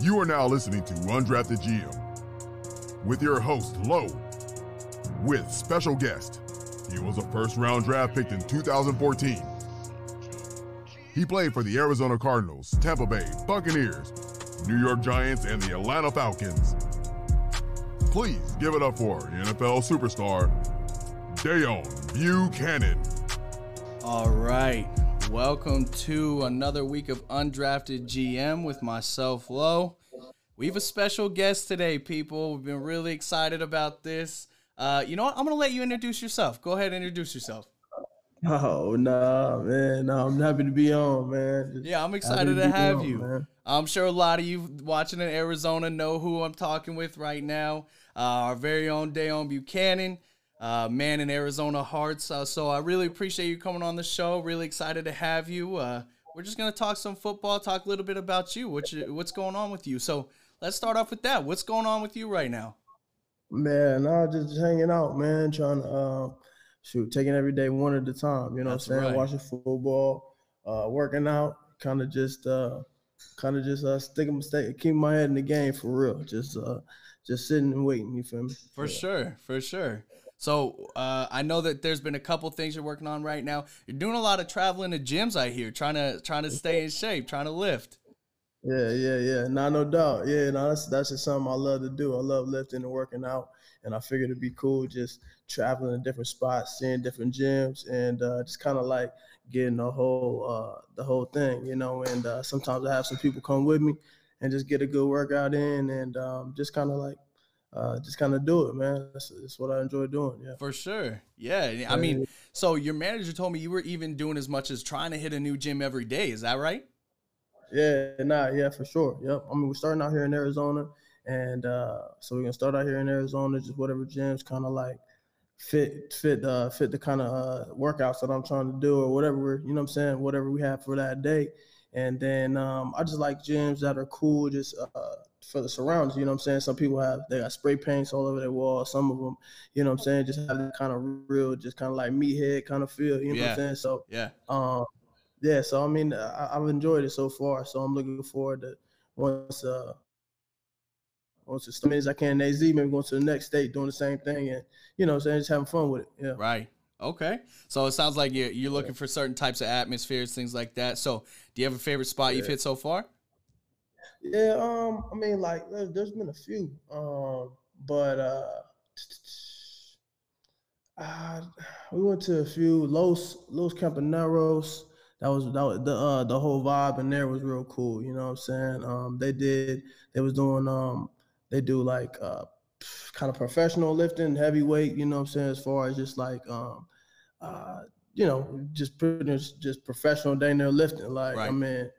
You are now listening to Undrafted GM with your host, Lowe, with special guest. He was a first round draft pick in 2014. He played for the Arizona Cardinals, Tampa Bay Buccaneers, New York Giants, and the Atlanta Falcons. Please give it up for NFL superstar Deone Bucannon. All right. Welcome to another week of Undrafted GM with myself, Lowe. We have a special guest today, people. We've been really excited about this. Uh, you know what? I'm going to let you introduce yourself. Go ahead and introduce yourself. Oh, nah, man. No, I'm happy to be on, man. Just yeah, I'm excited to, to have on, you. Man. I'm sure a lot of you watching in Arizona know who I'm talking with right now. Uh, our very own Deone Bucannon uh, man in Arizona hearts. Uh, so I really appreciate you coming on the show. Really excited to have you. Uh, we're just gonna talk some football, talk a little bit about you, what you, what's going on with you. So let's start off with that. What's going on with you right now? Man, I am just hanging out, man, trying to uh, shoot, taking every day one at a time. You know That's what I'm saying? Right. Watching football, uh, working out, kind of just uh, kind of just uh, sticking, stay, keep my head in the game for real. Just uh, just sitting and waiting. You feel me? For yeah. sure, for sure. So uh, I know that there's been a couple things you're working on right now. You're doing a lot of traveling to gyms, I hear, trying to trying to stay in shape, trying to lift. Yeah, yeah, yeah. Nah, no doubt. Yeah, no, that's that's just something I love to do. I love lifting and working out, and I figured it'd be cool just traveling to different spots, seeing different gyms, and uh, just kind of like getting the whole uh, the whole thing, you know. And uh, sometimes I have some people come with me and just get a good workout in, and um, just kind of like uh, just kind of do it, man. That's, that's, what I enjoy doing. Yeah, for sure. Yeah, I mean, so your manager told me you were even doing as much as trying to hit a new gym every day. Is that right? Yeah, nah, yeah, for sure. Yep. I mean, we're starting out here in Arizona, and uh, so we're gonna start out here in Arizona, just whatever gyms kind of like fit fit uh, fit the kind of uh, workouts that I'm trying to do or whatever. You know what I'm saying? Whatever we have for that day. And then um, I just like gyms that are cool, just uh, for the surroundings. You know what I'm saying? Some people have they got spray paints all over their walls. Some of them, you know what I'm saying, just have that kind of real, just kind of like meathead kind of feel. You know yeah. what I'm saying? So yeah, um, yeah. So I mean, I, have enjoyed it so far. So I'm looking forward to once uh once as many as I can in AZ, maybe going to the next state, doing the same thing, and you know, what I'm saying just having fun with it. Yeah. Right. Okay. So it sounds like you're you're looking for certain types of atmospheres, things like that. So do you have a favorite spot yeah. you've hit so far? Yeah, um, I mean, like there's been a few, um, but uh, uh, we went to a few Los Los Campaneros. That was that was the uh, the whole vibe in there was real cool. You know what I'm saying? Um, they did they was doing um they do like uh kind of professional lifting, heavyweight. You know what I'm saying? As far as just like um uh you know just pretty just professional day there lifting. Like right. I mean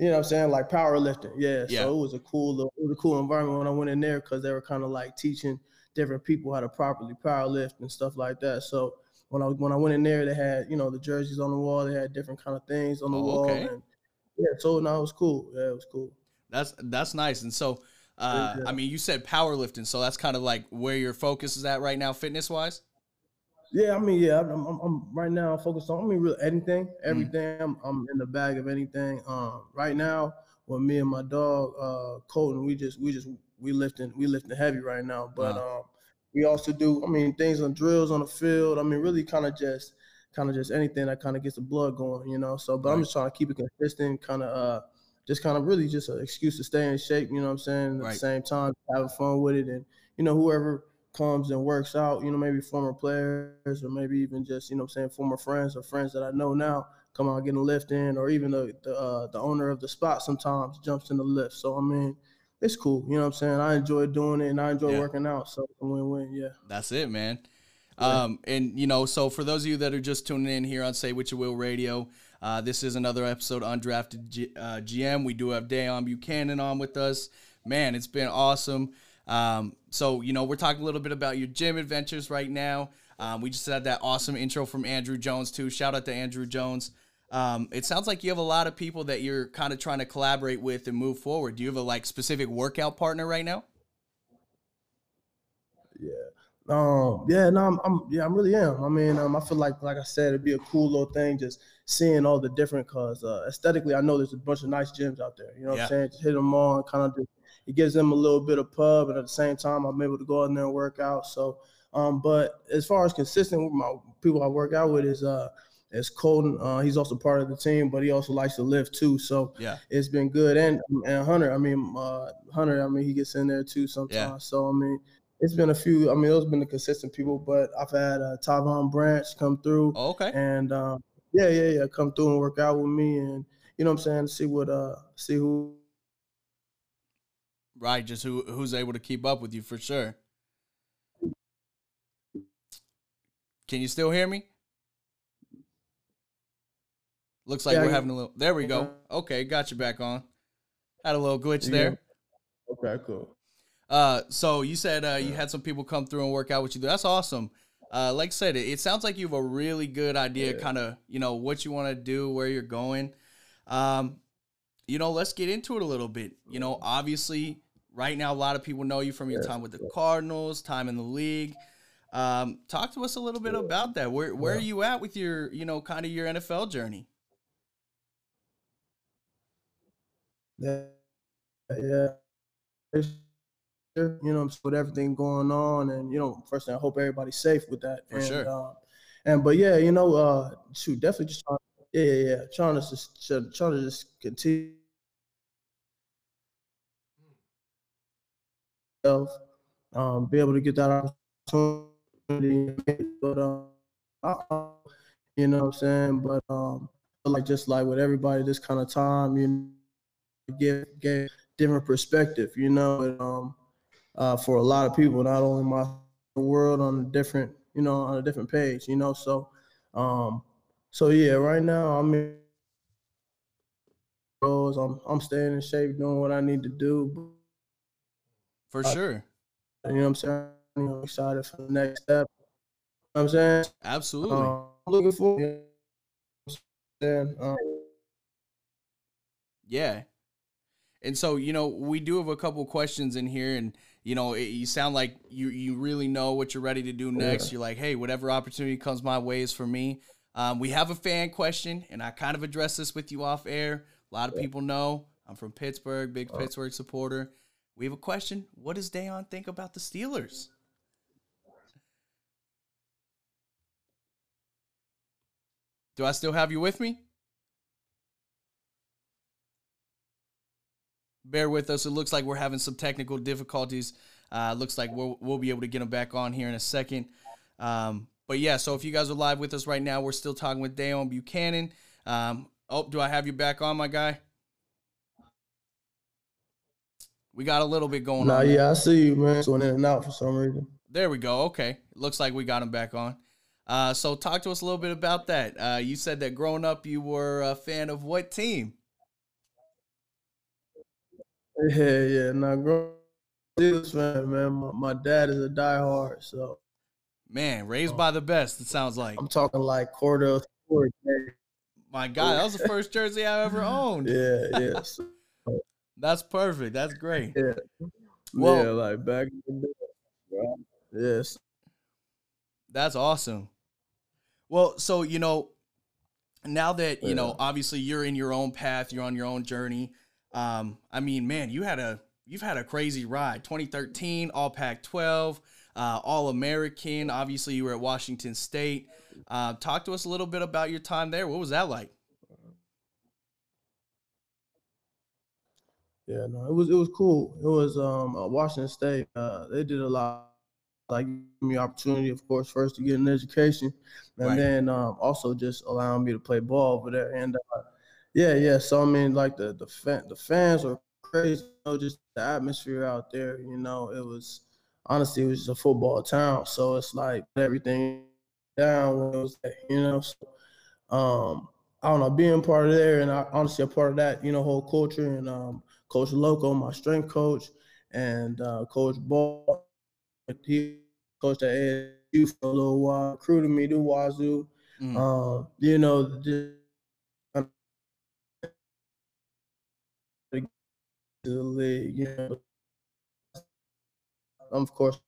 you know what I'm saying? Like powerlifting. Yeah. yeah. So it was a cool, it was a cool environment when I went in there because they were kind of like teaching different people how to properly powerlift and stuff like that. So when I when I went in there, they had you know the jerseys on the wall. They had different kind of things on the oh, wall. Okay. And yeah. So no, it was cool. Yeah, it was cool. That's that's nice. And so, uh, yeah. I mean, you said powerlifting, so that's kind of like where your focus is at right now, fitness wise. Yeah, I mean, yeah, I'm, I'm, I'm right now focused on. I mean, really anything, mm. everything. Mm. I'm, I'm in the bag of anything. Um, right now, with me and my dog, uh, Colton, we just, we just, we lifting, we lifting heavy right now. But wow. um, we also do, I mean, things on drills on the field. I mean, really, kind of just, kind of just anything that kind of gets the blood going, you know. So, but right. I'm just trying to keep it consistent, kind of, uh, just kind of really just an excuse to stay in shape. You know what I'm saying? At right. the same time, having fun with it, and you know, whoever comes and works out, you know, maybe former players or maybe even just, you know I'm saying, former friends or friends that I know now come out getting a lift in or even the the, uh, the owner of the spot sometimes jumps in the lift. So I mean, it's cool. You know what I'm saying? I enjoy doing it and I enjoy yeah. working out. So win-win, yeah. That's it, man. Yeah. Um, and you know, so for those of you that are just tuning in here on Say What You Will Radio, uh, this is another episode Undrafted G- uh, GM. We do have Deone Bucannon on with us. Man, it's been awesome. Um, so, you know, we're talking a little bit about your gym adventures right now. Um, we just had that awesome intro from Andrew Jones, too. Shout out to Andrew Jones. Um, it sounds like you have a lot of people that you're kind of trying to collaborate with and move forward. Do you have a like specific workout partner right now? Yeah, Um, yeah, no, I'm, I'm, yeah, I really am. I mean, um, I feel like, like I said, it'd be a cool little thing just seeing all the different, cause uh, aesthetically, I know there's a bunch of nice gyms out there. You know what Yeah. I'm saying? Just hit them all and kind of just, it gives them a little bit of pub, and at the same time, I'm able to go in there and work out. So, um, but as far as consistent with my people I work out with is uh, is Colton. Uh, he's also part of the team, but he also likes to lift too. So Yeah. it's been good. And and Hunter, I mean, uh, Hunter, I mean, he gets in there too sometimes. Yeah. So I mean, it's been a few. I mean, those been the consistent people, but I've had uh, Tyvon Branch come through, Oh, okay. and um, yeah, yeah, yeah, come through and work out with me, and you know what I'm saying, see what uh, see who. Right, just who who's able to keep up with you for sure. Can you still hear me? Looks like Yeah, we're having a little. There we go. Okay. Got you back on. Had a little glitch Yeah. there. Okay, cool. Uh, so you said uh, you had some people come through and work out with you. That's awesome. Uh, like I said, it, it sounds like you have a really good idea, Yeah. kind of, you know, what you want to do, where you're going. Um, you know, let's get into it a little bit. You know, obviously, right now, a lot of people know you from your Yeah. time with the Cardinals, time in the league. Um, talk to us a little bit about that. Where where are you at with your, you know, kind of your NFL journey? Yeah, yeah. You know, with everything going on, and you know, first thing I hope everybody's safe with that. For and, sure. Um, and but yeah, you know, uh, shoot, definitely just trying, yeah, yeah, yeah, trying to just trying to just continue. Um, be able to get that opportunity, but um, uh, you know what I'm saying. But um, like just like with everybody, this kind of time, you know, give get different perspective, you know, um, uh, for a lot of people, not only my world on a different, you know, on a different page, you know. So, um, so yeah, right now I'm in goals. I'm I'm staying in shape, doing what I need to do. For Uh, sure. You know what I'm saying? You know, excited for the next step. You know what I'm saying? Absolutely. Um, I'm looking forward. What Um, Yeah. And so, you know, we do have a couple questions in here and you know, it, you sound like you you really know what you're ready to do next. Yeah. You're like, "Hey, whatever opportunity comes my way is for me." Um, we have a fan question and I kind of addressed this with you off air. A lot of people know I'm from Pittsburgh, big Uh. Pittsburgh supporter. We have a question. What does Deone think about the Steelers? Do I still have you with me? bear with us. It looks like we're having some technical difficulties. Uh, looks like we'll, we'll be able to get them back on here in a second. Um, but yeah, so if you guys are live with us right now, we're still talking with Deone Bucannon. Um, oh, do I have you back on, my guy? We got a little bit going nah, on. there. yeah, I see you, man. Going in and out for some reason. There we go. Okay. Looks like we got him back on. Uh, so talk to us a little bit about that. Uh, you said that growing up you were a fan of what team? Yeah, yeah. Now, growing Steelers fan, man. My, my dad is a diehard, so Man, raised by the best, it sounds like. I'm talking like Kordell. My God, that was the first jersey I ever owned. Yeah, yeah, so, That's perfect. That's great. yeah. Well- yeah, like back in the day. Yes. That's awesome. Well, so you know, now that you know, obviously you're in your own path, you're on your own journey. Um, I mean, man, you had a you've had a crazy ride. 2013, All Pac-12, uh, All American. Obviously, you were at Washington State. Uh, talk to us a little bit about your time there. What was that like? Yeah, no, it was it was cool. It was um uh, Washington State. Uh, they did a lot, like giving me opportunity, of course, first to get an education, and Right. then um, also just allowing me to play ball over there. And uh, yeah, yeah. So I mean, like the the fan, the fans were crazy. You know, just the atmosphere out there. You know, it was honestly it was just a football town. So it's like everything down when it was there, you know. So, um, I don't know, being part of there and I, honestly a part of that, you know, whole culture and um, Coach Loco, my strength coach, and uh, Coach Ball, he coached at ASU for a little while, recruited me to Wazoo. Mm. Um, you know, just the league, you know. Of course,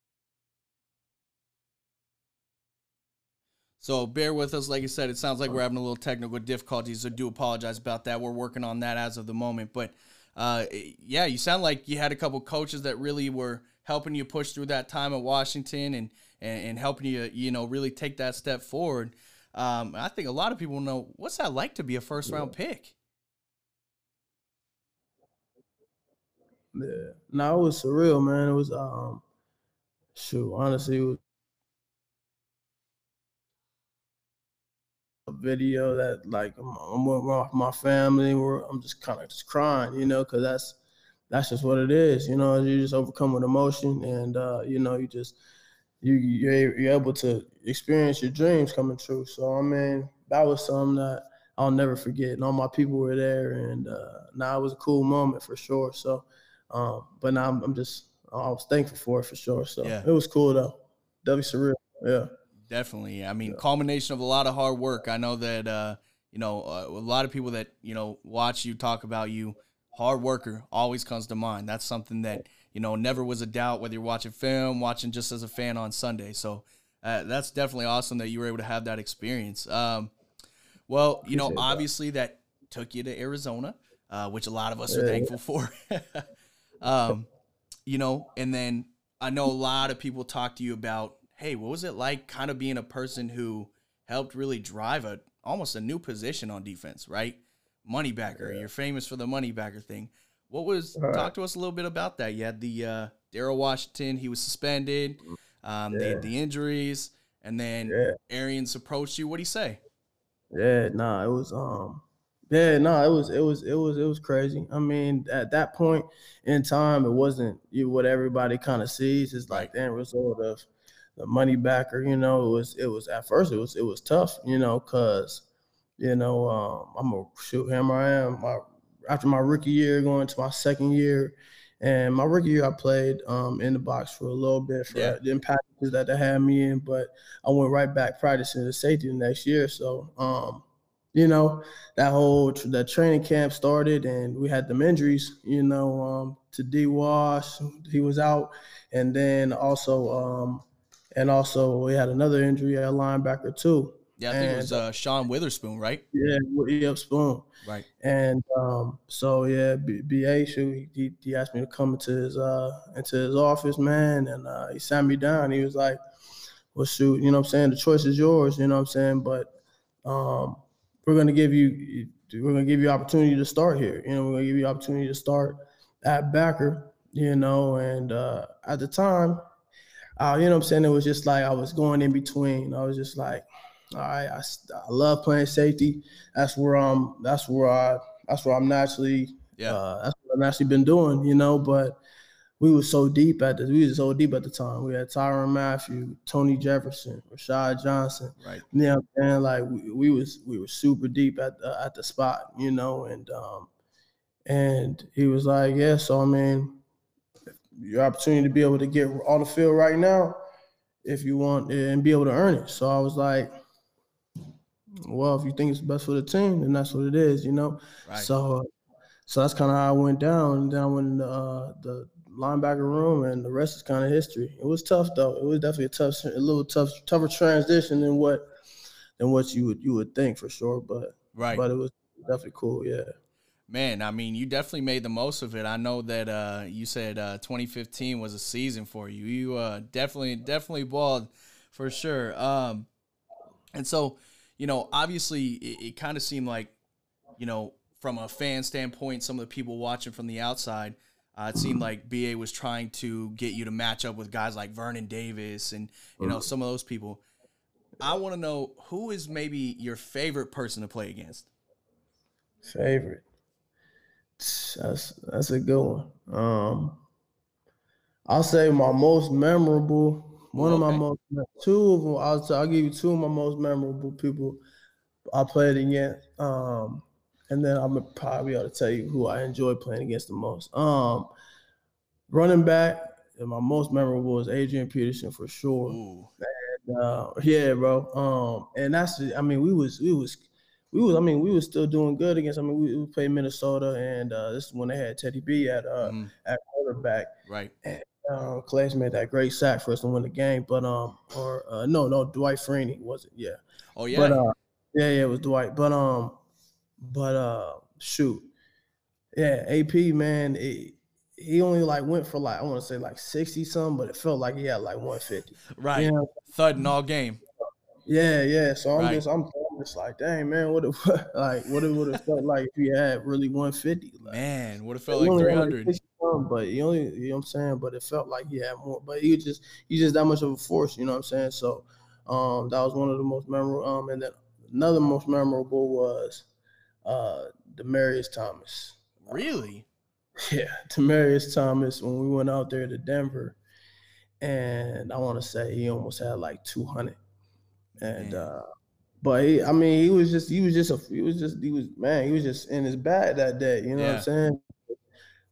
So bear with us. Like I said, it sounds like we're having a little technical difficulties, so do apologize about that. We're working on that as of the moment. But uh, yeah, you sound like you had a couple coaches that really were helping you push through that time at Washington and, and, and helping you, you know, really take that step forward. Um, I think a lot of people know what's that like to be a first round pick. Yeah, no, it was surreal, man. It was um, shoot, honestly, it was a video that like I'm, I'm with my family. Where I'm just kind of just crying, you know, because that's that's just what it is, you know. You just overcome with emotion, and uh, you know, you just you you're, you're able to experience your dreams coming true. So I mean, that was something that I'll never forget. And all my people were there, and uh, now it was a cool moment for sure. So, um, but now I'm, I'm just I was thankful for it for sure. So yeah. it was cool though. Definitely surreal. Yeah. Definitely. I mean, yeah. culmination of a lot of hard work. I know that uh, you know uh, a lot of people that you know watch you talk about you. Hard worker always comes to mind. That's something that you know never was a doubt whether you're watching film, watching just as a fan on Sunday. So uh, that's definitely awesome that you were able to have that experience. Um, well, you know, obviously that. that. took you to Arizona, uh, which a lot of us are thankful for. um, you know, and then I know a lot of people talk to you about hey, what was it like kind of being a person who helped really drive a almost a new position on defense, right? Money backer. Yeah. You're famous for the money backer thing. What was right. talk to us a little bit about that? You had the uh Daryl Washington, he was suspended, um, yeah. the the injuries, and then yeah. Arians approached you. What'd he say? Yeah, nah, it was um yeah, no, it was it was it was it was crazy. I mean, at that point in time, it wasn't you what everybody kind of sees. It's like the end result of the money backer. You know, it was it was at first it was it was tough. You know, cause you know um, I'm a shoot hammer. I am. My, after my rookie year, going to my second year, and my rookie year I played um, in the box for a little bit for yeah. the packages that they had me in, but I went right back practicing the safety the next year. So. Um, you know, that whole that training camp started and we had them injuries, you know, um, to D Wash, he was out. And then also um, and also we had another injury at linebacker too. Yeah, I think and, it was uh, Sean Weatherspoon, right? Yeah, yep, Spoon. Right. And um, so yeah, B- BA he, he asked me to come into his uh into his office, man, and uh, he sat me down. He was like, "Well, shoot, you know what I'm saying? The choice is yours, you know what I'm saying? But um, we're gonna give you we're gonna give you opportunity to start here. You know, we're gonna give you opportunity to start at backer. You know, and uh, at the time, uh, you know what I'm saying? It was just like I was going in between. I was just like, all right, I, I love playing safety. That's where I'm. That's where I. That's where I'm naturally. Yeah. Uh, that's what I've actually been doing. You know, but we were so deep at the. We were so deep at the time. We had Tyrann Mathieu, Tony Jefferson, Rashad Johnson. Right. You know, and like we, we was we were super deep at the at the spot. You know, and um, and he was like, yeah. So I mean your opportunity to be able to get on the field right now if you want and be able to earn it. So I was like, well, if you think it's best for the team, then that's what it is, you know. Right. So, so that's kind of how I went down. And then I went in the, uh, the linebacker room, and the rest is kind of history. It was tough though. It was definitely a tough, a little tough, tougher transition than what than what you would you would think for sure. But right, but it was definitely cool. Yeah man, I mean, you definitely made the most of it. I know that uh, you said uh, 2015 was a season for you. You uh, definitely, definitely balled for sure. Um, and so, you know, obviously, it, it kind of seemed like, you know, from a fan standpoint, some of the people watching from the outside, uh, it seemed like BA was trying to get you to match up with guys like Vernon Davis and you know some of those people. I want to know who is maybe your favorite person to play against. Favorite. That's that's a good one. Um, I'll say my most memorable. One okay. of my most two of them. I'll I'll give you two of my most memorable people I played against. Um, and then I'm probably to tell you who I enjoy playing against the most. Um, running back, and my most memorable is Adrian Peterson for sure. And, uh, yeah, bro. Um, and that's I mean we was we was we was, I mean, we was still doing good against. I mean, we, we played Minnesota, and uh, this is when they had Teddy B at uh, mm. at quarterback. Right. And, Uh, Calais made that great sack for us to win the game, but um, or uh, no, no, Dwight Freeney was it? Yeah. Oh yeah. But uh, yeah, yeah, it was Dwight. But um, but uh, shoot, yeah, AP man, it, he only like went for like I want to say like sixty something, but it felt like he had like one fifty. right. You know? Thudding all game. Yeah, yeah. So I'm Right. just I'm, I'm like, dang man, what it like what it would have felt like if he had really one fifty. Like, Man, would have felt like only three had hundred. 60 something, but he only you know what I'm saying, but it felt like he had more. But he just he's just that much of a force, you know what I'm saying? So um that was one of the most memorable um and then another most memorable was uh Demaryius Thomas. Really? Yeah, Demaryius Thomas when we went out there to Denver, and I want to say he almost had like 200, and uh, but he, I mean, he was just he was just a he was just he was man he was just in his bag that day. You know what I'm saying?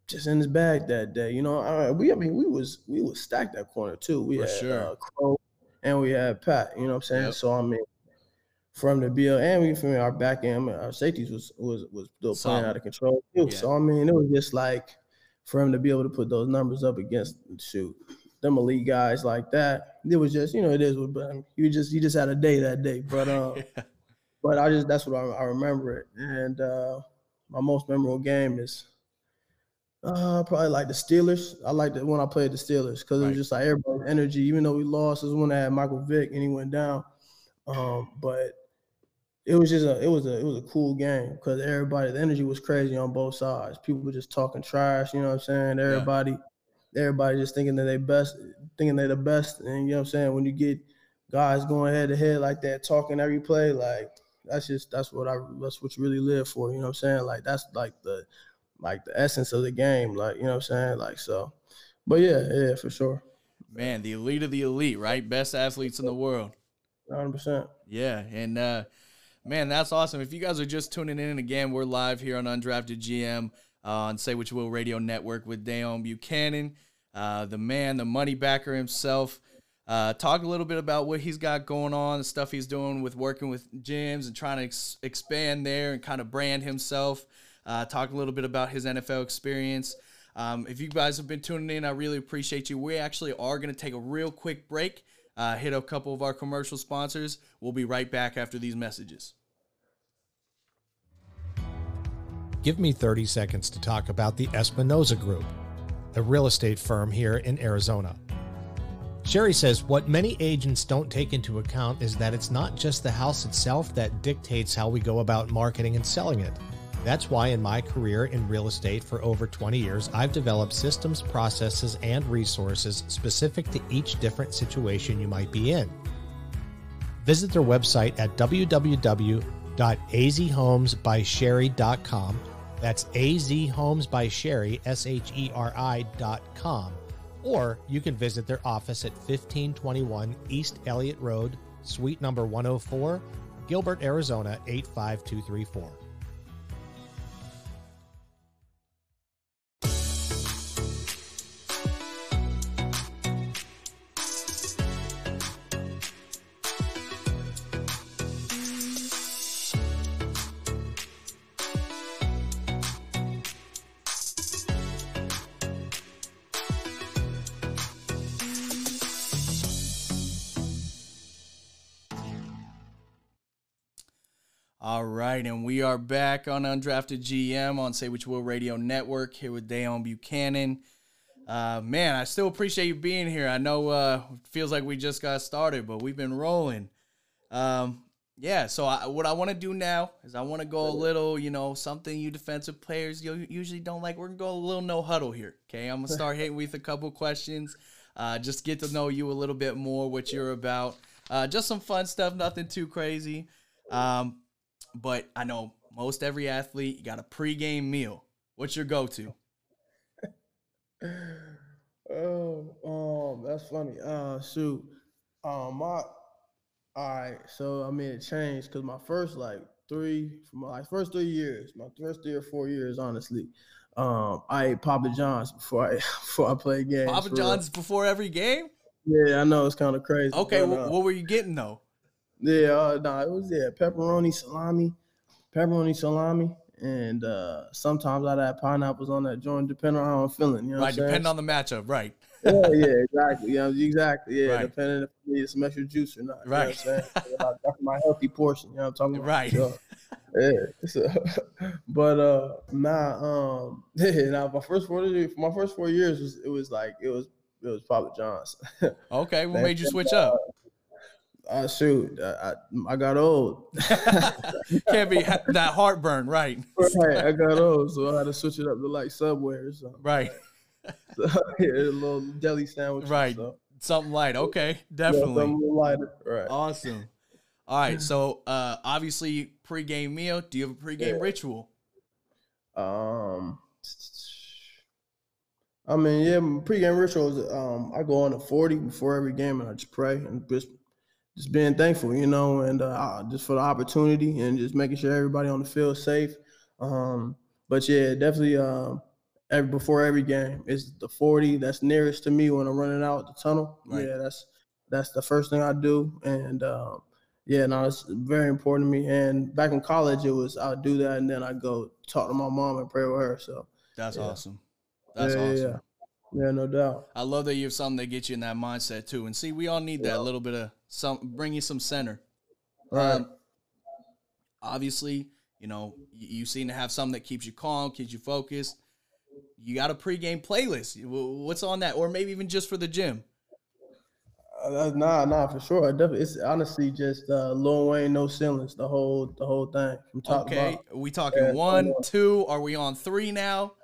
Just in his bag that day. You know, I, we I mean we was we was stacked that corner too. We For had sure. uh, Crow and we had Pat. You know what I'm saying? Yep. So I mean. from the to be, able- and we for me, our back end, our safeties was was was still playing out of control too. Yeah. So I mean, it was just like for him to be able to put those numbers up against shoot them elite guys like that. It was just you know it is what but you just you just had a day that day. But um, but I just that's what I, I remember it. And uh, my most memorable game is uh probably like the Steelers. I like the when I played the Steelers because it was just like everybody's energy. Even though we lost, it was when I had Michael Vick and he went down. Um, but it was just a it was a it was a cool game because everybody the energy was crazy on both sides. People were just talking trash, you know what I'm saying? Everybody, everybody just thinking that they best, thinking they're the best, and you know what I'm saying. When you get guys going head to head like that, talking every play, like that's just that's what I that's what you really live for. You know what I'm saying? Like that's like the like the essence of the game. Like you know what I'm saying? Like so, but yeah, yeah, for sure, Man, the elite of the elite, right? Best athletes in the world. 100. percent Yeah, and uh, man, that's awesome. If you guys are just tuning in again, we're live here on Undrafted GM uh, on Say What You Will Radio Network with Deone Bucannon, uh, the man, the money backer himself. Uh, talk a little bit about what he's got going on, the stuff he's doing with working with gyms and trying to ex- expand there and kind of brand himself. Uh, talk a little bit about his NFL experience. Um, if you guys have been tuning in, I really appreciate you. We actually are going to take a real quick break, uh, hit a couple of our commercial sponsors. We'll be right back after these messages. Give me 30 seconds to talk about the Espinoza Group, a real estate firm here in Arizona. Sheri says what many agents don't take into account is that it's not just the house itself that dictates how we go about marketing and selling it. That's why, in my career in real estate for over 20 years, I've developed systems, processes, and resources specific to each different situation you might be in. Visit their website at www.azhomesbysheri.com. That's azhomesbysheri, S H E R I dot com. Or you can visit their office at 1521 East Elliott Road, Suite number 104, Gilbert, Arizona 85234. Right, and we are back on Undrafted GM on Say Which Will Radio Network here with Deone Bucannon. Uh, man, I still appreciate you being here. I know uh, feels like we just got started, but we've been rolling. Um, yeah, so I, what I want to do now is I want to go a little, you know, something you defensive players usually don't like. We're gonna go a little no huddle here. Okay, I'm gonna start hitting with a couple questions. Uh, just get to know you a little bit more, what you're about. Uh, just some fun stuff, nothing too crazy. Um, but I know most every athlete you got a pregame meal. What's your go-to? Oh, um, that's funny. Uh, shoot. Um, my, all right. So I mean, it changed because my first like three, for my first three years, my first three or four years, honestly, um, I ate Papa John's before I before I played games. Papa for real. John's before every game. Yeah, I know it's kind of crazy. Okay, uh, what were you getting though? Yeah, uh, nah, it was yeah, pepperoni, salami, pepperoni, salami, and uh, sometimes I'd add pineapples on that joint, depending on how I'm feeling. You know, right? Depending on the matchup, right? yeah, yeah, exactly. Yeah, exactly. Yeah, right. depending if I need some extra juice or not. Right. You know That's my healthy portion. You know what I'm talking about? Right. So, yeah. So, but uh, nah. Um. Yeah. Now my first four my first four years was it was like it was it was Papa John's. okay. What made you switch up? Uh, shoot, I, I got old. Can't be that heartburn, right? right, I got old, so I had to switch it up to like Subway or something. Right. So, yeah, a little deli sandwich. Right. So. Something light. Okay, definitely. Yeah, something lighter. Right. Awesome. All right. So, uh, obviously, pregame meal. Do you have a pregame yeah. ritual? Um. I mean, yeah, pregame rituals. Um, I go on a forty before every game, and I just pray and just just being thankful, you know, and uh, just for the opportunity and just making sure everybody on the field safe. Um, but yeah, definitely um, every before every game is the 40 that's nearest to me when I'm running out the tunnel. Right. Yeah, that's that's the first thing I do. And um, yeah, no, it's very important to me. And back in college, it was I'd do that and then I go talk to my mom and pray with her. So that's yeah. awesome. That's yeah, awesome. Yeah. Yeah, no doubt. I love that you have something that gets you in that mindset too. And see, we all need that little bit of some bring you some center. Right. Um, obviously, you know, you, you seem to have something that keeps you calm, keeps you focused. You got a pregame playlist. What's on that, or maybe even just for the gym? Uh, nah, nah, for sure. Definitely, it's honestly just uh, Lil Wayne, no ceilings, the whole, the whole thing okay. We talking yeah, one, two? Are we on three now?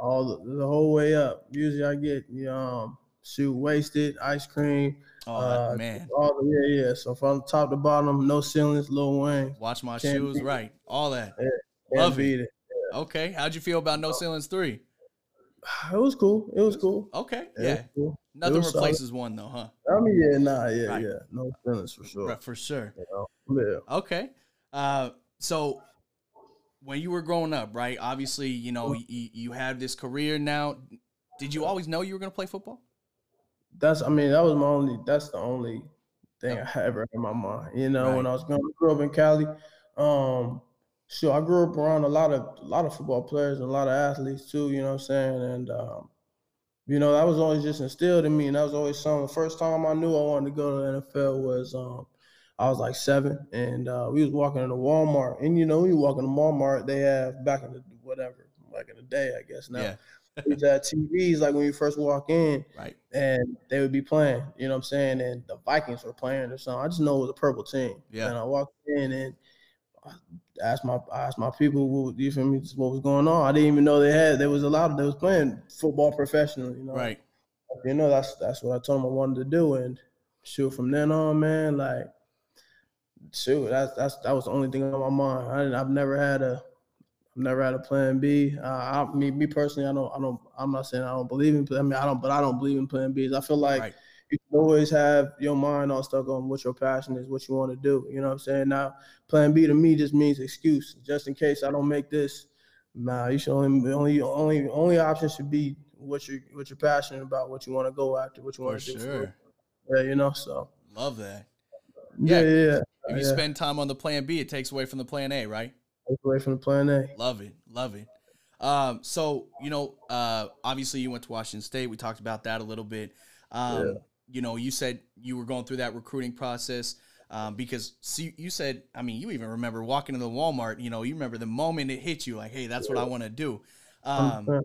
All the, the, whole way up. Usually I get you know, um shoot wasted, ice cream. Oh uh, man. All the, yeah, yeah. So from top to bottom, no ceilings, Lil Wayne. Watch my shoes, right. All that. Yeah, Love it. it. Yeah. Okay. How'd you feel about No Ceilings three? It was cool. It was cool. Okay. Yeah. Cool. Nothing replaces solid. one though, huh? I mean, yeah, nah, yeah, right. yeah. No ceilings for sure. For sure. You know? Yeah. Okay. Uh so when you were growing up, right? Obviously, you know, you, you had this career now. Did you always know you were going to play football? That's, I mean, that was my only, that's the only thing I ever in my mind. You know, right. when I was going to grow up in Cali, um, sure, I grew up around a lot of, a lot of football players and a lot of athletes too, you know what I'm saying? And, um, you know, that was always just instilled in me. And that was always something. The first time I knew I wanted to go to the NFL was, um, I was like seven, and uh, we was walking into Walmart, and you know, we walk into Walmart, they have back in the whatever, like in the day, I guess now. Yeah. These uh, TVs like when you first walk in, right? And they would be playing, you know what I'm saying? And the Vikings were playing or something. I just know it was a purple team. Yeah. And I walked in and I asked my I asked my people, what, you feel me, what was going on? I didn't even know they had. There was a lot of they was playing football professionally, you know. Right. You know, that's that's what I told them I wanted to do, and shoot, from then on, man, like shoot, that's that's that was the only thing on my mind. I have never had a I've never had a plan B. Uh, I, me, me personally, I don't, I don't, I'm not saying I don't believe in. I mean, I don't, but I don't believe in plan Bs. I feel like right. you always have your mind all stuck on what your passion is, what you want to do. You know what I'm saying? Now, plan B to me just means excuse, just in case I don't make this. Nah, you should only, only, only, only option should be what you, what you're passionate about, what you want to go after, what you want to do. Sure. Yeah, you know. So love that. Yeah, yeah. yeah. If you yeah. spend time on the plan B, it takes away from the plan A, right? Takes away from the plan A. Love it. Love it. Um, so you know, uh, obviously you went to Washington State. We talked about that a little bit. Um, yeah. you know, you said you were going through that recruiting process. Um, because see, you said, I mean, you even remember walking into the Walmart. You know, you remember the moment it hit you, like, hey, that's what I want to do. Um,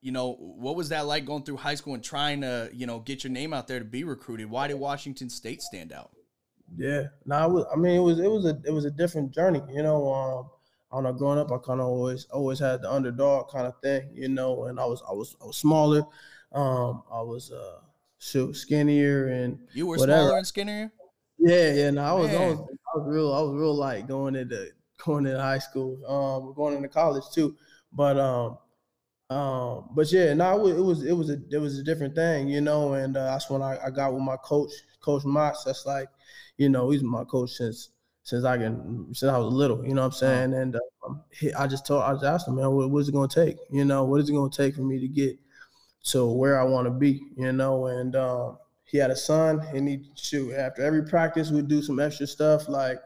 you know, what was that like going through high school and trying to, you know, get your name out there to be recruited? Why did Washington State stand out? Yeah, no, I, was, I mean it was it was a it was a different journey, you know. Um, I don't know, growing up, I kind of always always had the underdog kind of thing, you know. And I was I was I was smaller, um, I was uh shoot skinnier and you were whatever. smaller and skinnier. Yeah, yeah. No, I was, I was I was real I was real like going into going into high school, um, going into college too. But um, um, but yeah, no, it was it was a it was a different thing, you know. And uh, that's when I, I got with my coach, Coach Moss. That's like you know, he's my coach since since I can since I was little. You know what I'm saying? And um, he, I just told I just asked him, man, what, what's it gonna take? You know, what is it gonna take for me to get to where I want to be? You know, and um, he had a son, and he shoot after every practice we'd do some extra stuff like.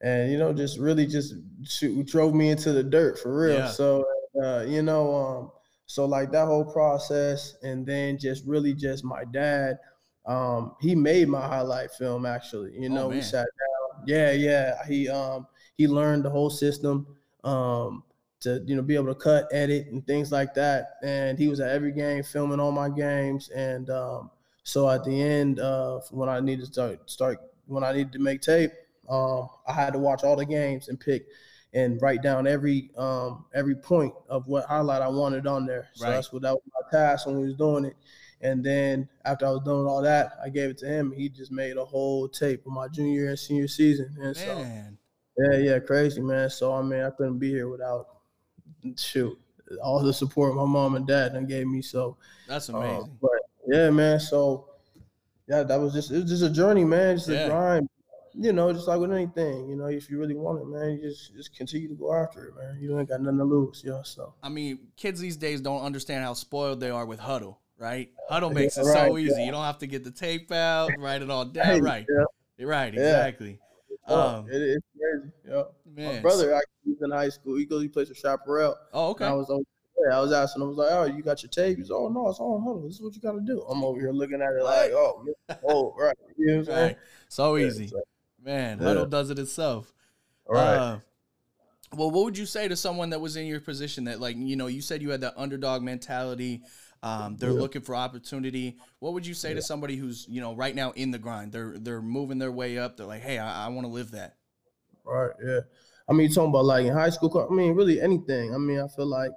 and you know, just really just shoot, drove me into the dirt for real. Yeah. So uh, you know, um, so like that whole process, and then just really just my dad. Um, he made my highlight film actually. You Oh, know, we sat down. Yeah, yeah. He um he learned the whole system um to you know be able to cut, edit, and things like that. And he was at every game filming all my games. And um, so at the end of when I needed to start start when I needed to make tape, um, I had to watch all the games and pick and write down every um every point of what highlight I wanted on there. So Right. that's what that was my task when we was doing it. And then after I was doing all that, I gave it to him. He just made a whole tape of my junior and senior season. And so Man, yeah, yeah, crazy man. So I mean, I couldn't be here without shoot all the support my mom and dad done gave me. So that's uh, amazing. but yeah, man. So yeah, that was just it was just a journey, man. Just Yeah. a grind. You know, just like with anything, you know, if you really want it, man, you just just continue to go after it, man. You ain't got nothing to lose, yeah. So I mean, kids these days don't understand how spoiled they are with Hudl, right? Hudl makes Yeah, it so easy. yeah. You don't have to get the tape out, write it all down, right? Yeah, right, exactly. oh, Um, it, it's crazy. Yeah. man, My brother, he's in high school. He goes, he plays for Chaparral. Oh, okay. I was over yeah, I was asking him, I was like, oh, you got your tape? He's oh no, it's on Hudl. This is what you gotta do. I'm over here looking at it like, oh, oh, right. You know what I'm saying? Right. So Yeah, easy, so- man. Yeah. Hudl does it itself. right. Uh, well, what would you say to someone that was in your position that, like, you know, you said you had that underdog mentality. Um, they're Yeah. looking for opportunity. What would you say to somebody who's, you know, right now in the grind? They're they're moving their way up. They're like, hey, I, I want to live that. Right. Yeah. I mean, you talking about like in high school. I mean, really anything. I mean, I feel like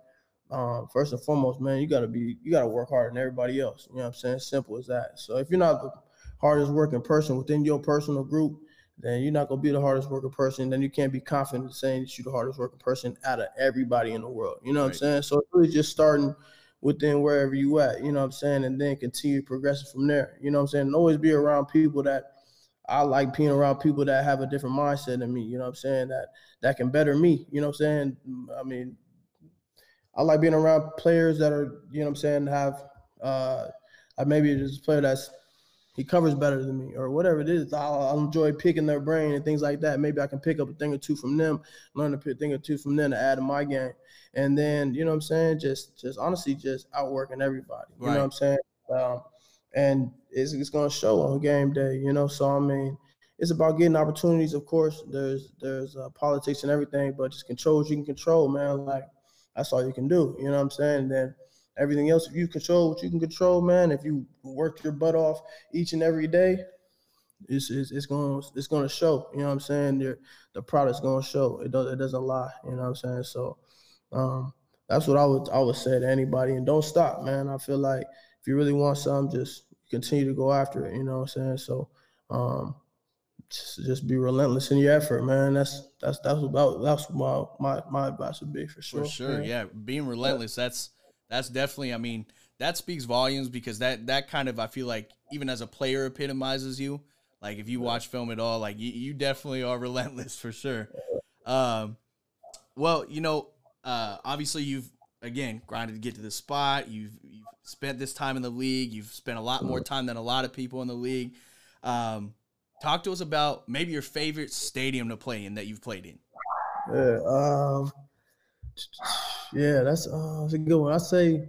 um, first and foremost, man, you gotta be, you gotta work harder than everybody else. You know what I'm saying? Simple as that. So if you're not the hardest working person within your personal group, then you're not gonna be the hardest working person. Then you can't be confident in saying that you're the hardest working person out of everybody in the world. You know what Right. I'm saying? So it's really just starting within wherever you at. You know what I'm saying? And then continue progressing from there. You know what I'm saying? And always be around people that I like being around people that have a different mindset than me. You know what I'm saying? That that can better me. You know what I'm saying? I mean, I like being around players that are, you know what I'm saying, have uh I maybe there's a player that's he covers better than me or whatever it is. I'll, I'll enjoy picking their brain and things like that. Maybe I can pick up a thing or two from them, learn a thing or two from them to add to my game. And then, you know what I'm saying? Just just honestly just outworking everybody. You Right. know what I'm saying? Um, and it's, it's gonna show on game day, you know. So I mean, it's about getting opportunities. Of course, there's there's uh, politics and everything, but just control what you can control, man. Like that's all you can do. You know what I'm saying? And then everything else, if you control what you can control, man, if you work your butt off each and every day, it's it's, it's gonna it's gonna show. You know what I'm saying? Your the product's gonna show. It does it doesn't lie. You know what I'm saying? So um, that's what I would I would say to anybody. And don't stop, man. I feel like if you really want something, just continue to go after it. You know what I'm saying? So um, just, just be relentless in your effort, man. That's that's that's about that's my my my advice would be for sure. For sure, yeah. Being relentless, that's that's definitely I mean, that speaks volumes because that that kind of I feel like even as a player epitomizes you. Like if you watch film at all, like you, you definitely are relentless for sure. Um well, you know, uh obviously you've again grinded to get to this spot. You've you've spent this time in the league. You've spent a lot more time than a lot of people in the league. Um talk to us about maybe your favorite stadium to play in that you've played in. Yeah, um, yeah, that's uh, that's a good one. I say,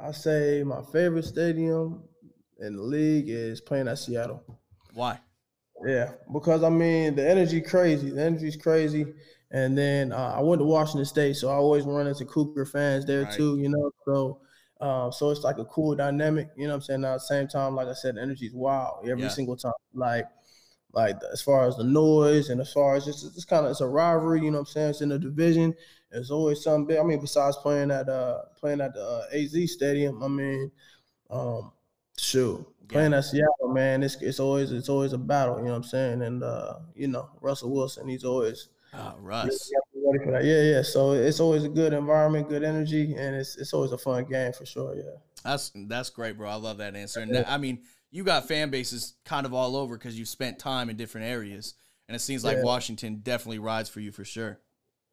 I say my favorite stadium in the league is playing at Seattle. Why? Yeah, because I mean the energy crazy. The energy's crazy. And then uh, I went to Washington State, so I always run into Cougar fans there Right. too. You know, so uh, so it's like a cool dynamic. You know what I'm saying? Now, at the same time, like I said, the energy's wild every Yeah. single time. Like like as far as the noise and as far as just it's kind of it's a rivalry. You know what I'm saying? It's in the division. There's always something big. I mean, besides playing at uh playing at the uh, AZ Stadium, I mean, um, shoot, playing at Seattle, man, it's it's always it's always a battle. You know what I'm saying? And uh, you know, Russell Wilson, he's always you Russ. have to be ready for that. Yeah, yeah. So it's always a good environment, good energy, and it's it's always a fun game for sure. Yeah. That's that's great, bro. I love that answer. And that, I mean, you got fan bases kind of all over because you spent time in different areas, and it seems like Yeah. Washington definitely rides for you for sure.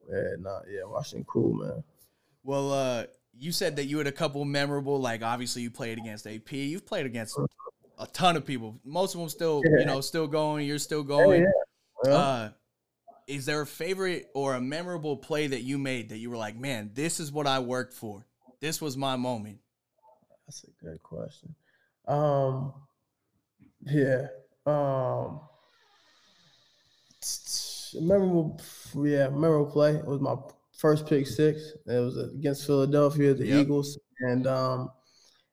Yeah, nah, yeah, Washington, cool, man. Well, uh, you said that you had a couple memorable, like obviously you played against AP, you've played against a ton of people. Most of them still, Yeah. you know, still going. You're still going. yeah. Yeah. Uh, is there a favorite or a memorable play that you made that you were like, man, this is what I worked for. This was my moment. That's a good question. Um, yeah. Um, memorable, yeah, memorable play. It was my first pick six. It was against Philadelphia, the Yep. Eagles, and um,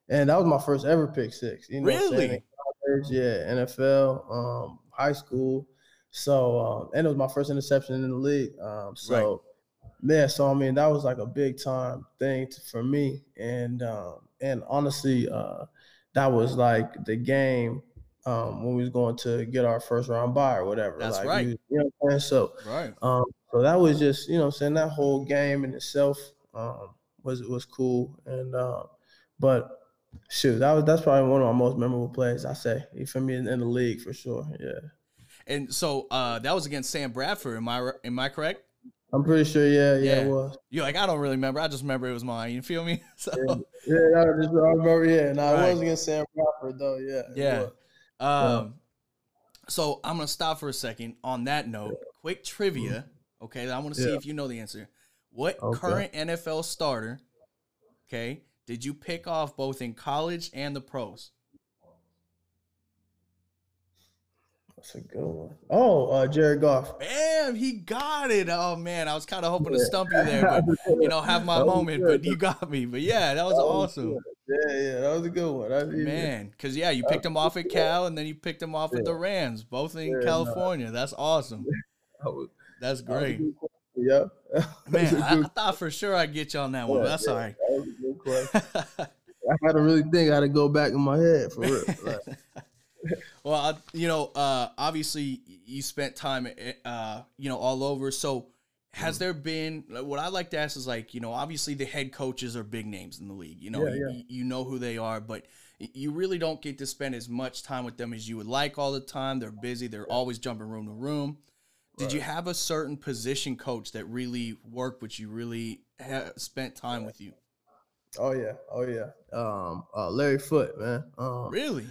and that was my first ever pick six. You know, what I'm saying? Really? College, yeah, NFL, um, high school. So, um, and it was my first interception in the league. Um, so, yeah, so I mean, that was like a big time thing to, for me, and um, and honestly, uh, that was like the game um, when we was going to get our first round bye or whatever. That's like, right. we- you know what I'm saying? So, Right. um, so that was just, you know, saying that whole game in itself um, was was cool, and um, but shoot, that was that's probably one of my most memorable plays. I say for me in, in the league for sure. Yeah, And so uh, that was against Sam Bradford. Am I am I correct? I'm pretty sure. Yeah, yeah, Yeah. it was. You're like, I don't really remember. I just remember it was mine. You feel me? So, Yeah, that was just, I remember. Yeah, no, Right. it was against Sam Bradford though. Yeah, Yeah. Um, so I'm gonna stop for a second. On that note, quick trivia. Okay, I want to see Yeah. if you know the answer. What Okay. current NFL starter, okay, did you pick off both in college and the pros? That's a good one. Oh, uh, Jared Goff. Bam, he got it. Oh man, I was kind of hoping to stump you there, but you know, have my moment. good. But you got me. But yeah, that was That was awesome. good. Yeah, yeah, that was a good one. That, yeah. Man, because yeah, you picked him off at Cal, and then you picked him off at the Rams, both in Yeah, no. California. That's awesome. That's that was a great. Yeah. Man. I, good- thought for sure I'd get you on that one. but yeah, That's yeah, all right. That was a good question. I had to really think. I had to go back in my head for real. Like, well, I, you know, uh, obviously you spent time, uh, you know, all over. So, has there been what I like to ask is like, you know, obviously the head coaches are big names in the league. You know, Yeah, you, yeah. you know who they are, but you really don't get to spend as much time with them as you would like all the time. They're busy. They're always jumping room to room. Did you have a certain position coach that really worked with you, really ha- spent time with you? oh yeah, oh yeah. Um, uh, Larry Foote, man. Um, Really?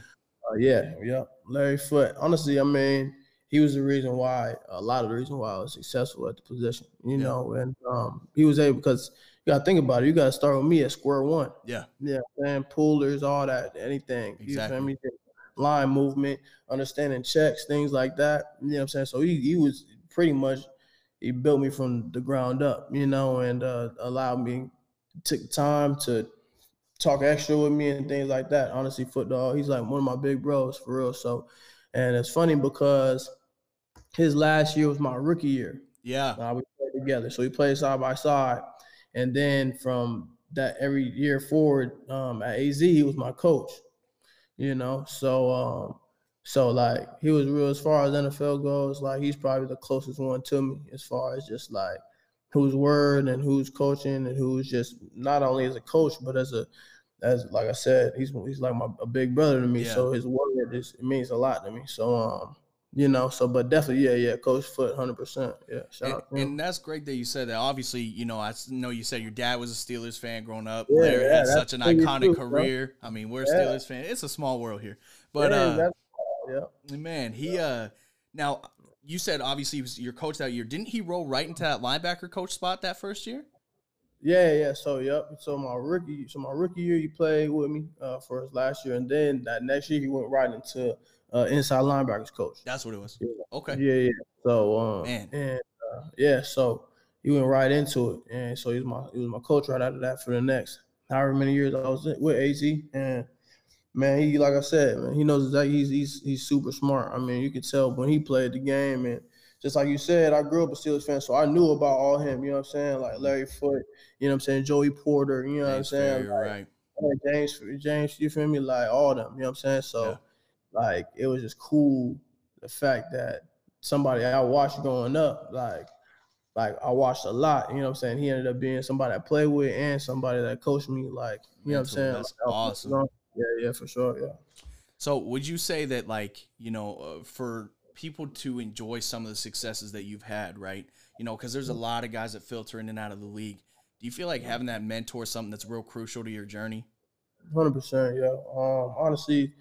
Uh, yeah, yeah. Larry Foote. Honestly, I mean, he was the reason why a lot of the reason why I was successful at the position. You Yeah. know, and um, he was able because you gotta think about it. You gotta start with me at square one. Yeah. Yeah, man. Pullers, all that, anything. You Exactly. feel me? Line movement, understanding checks, things like that. You know what I'm saying? So he he was pretty much he built me from the ground up. You know, and uh, allowed me took time to talk extra with me and things like that. Honestly, Foote dog, he's like one of my big bros for real. So, and it's funny because his last year was my rookie year. Yeah. Uh, we played together, so we played side by side, and then from that every year forward um, at AZ, he was my coach. You know, so um, so like he was real as far as NFL goes. Like he's probably the closest one to me as far as just like who's word and who's coaching and who's just not only as a coach but as a as like I said, he's he's like my a big brother to me. Yeah. So his word is it means a lot to me. So um, you know, so but definitely, yeah, yeah, Coach Foote, hundred percent, yeah. Shout And, out to him. and that's great that you said that. Obviously, you know, I know you said your dad was a Steelers fan growing up. Yeah, Larry yeah, had such an iconic too, bro. career. I mean, we're Yeah. Steelers fan. It's a small world here, but Yeah, uh, yeah. man, he uh, now you said obviously he was your coach that year. Didn't he roll right into that linebacker coach spot that first year? Yeah, yeah. So yep. So my rookie, so my rookie year, he played with me uh, for his last year, and then that next year he went right into uh, inside linebackers coach. That's what it was. Yeah. Okay. Yeah, yeah. So um, Man. and uh, yeah, so he went right into it, and so he was my he was my coach right after that for the next however many years I was in- with AZ, and man, he like I said, man, he knows exactly he's he's he's super smart. I mean, you could tell when he played the game, and just like you said, I grew up a Steelers fan, so I knew about all him. You know what I'm saying? Like Larry Foote, you know what I'm saying? Joey Porter, you know what I'm saying? Like, right. James, James, you feel me? Like all them, you know what I'm saying? So, Yeah. like, it was just cool the fact that somebody I watched growing up, like, like I watched a lot. You know what I'm saying? He ended up being somebody I played with and somebody that coached me. Like, you know what I'm saying? that's Like, awesome. Yeah, yeah, for sure. Yeah. So, would you say that, like, you know, uh, for people to enjoy some of the successes that you've had, right? You know, because there's a lot of guys that filter in and out of the league. Do you feel like having that mentor is something that's real crucial to your journey? Hundred percent, yeah. Um, honestly,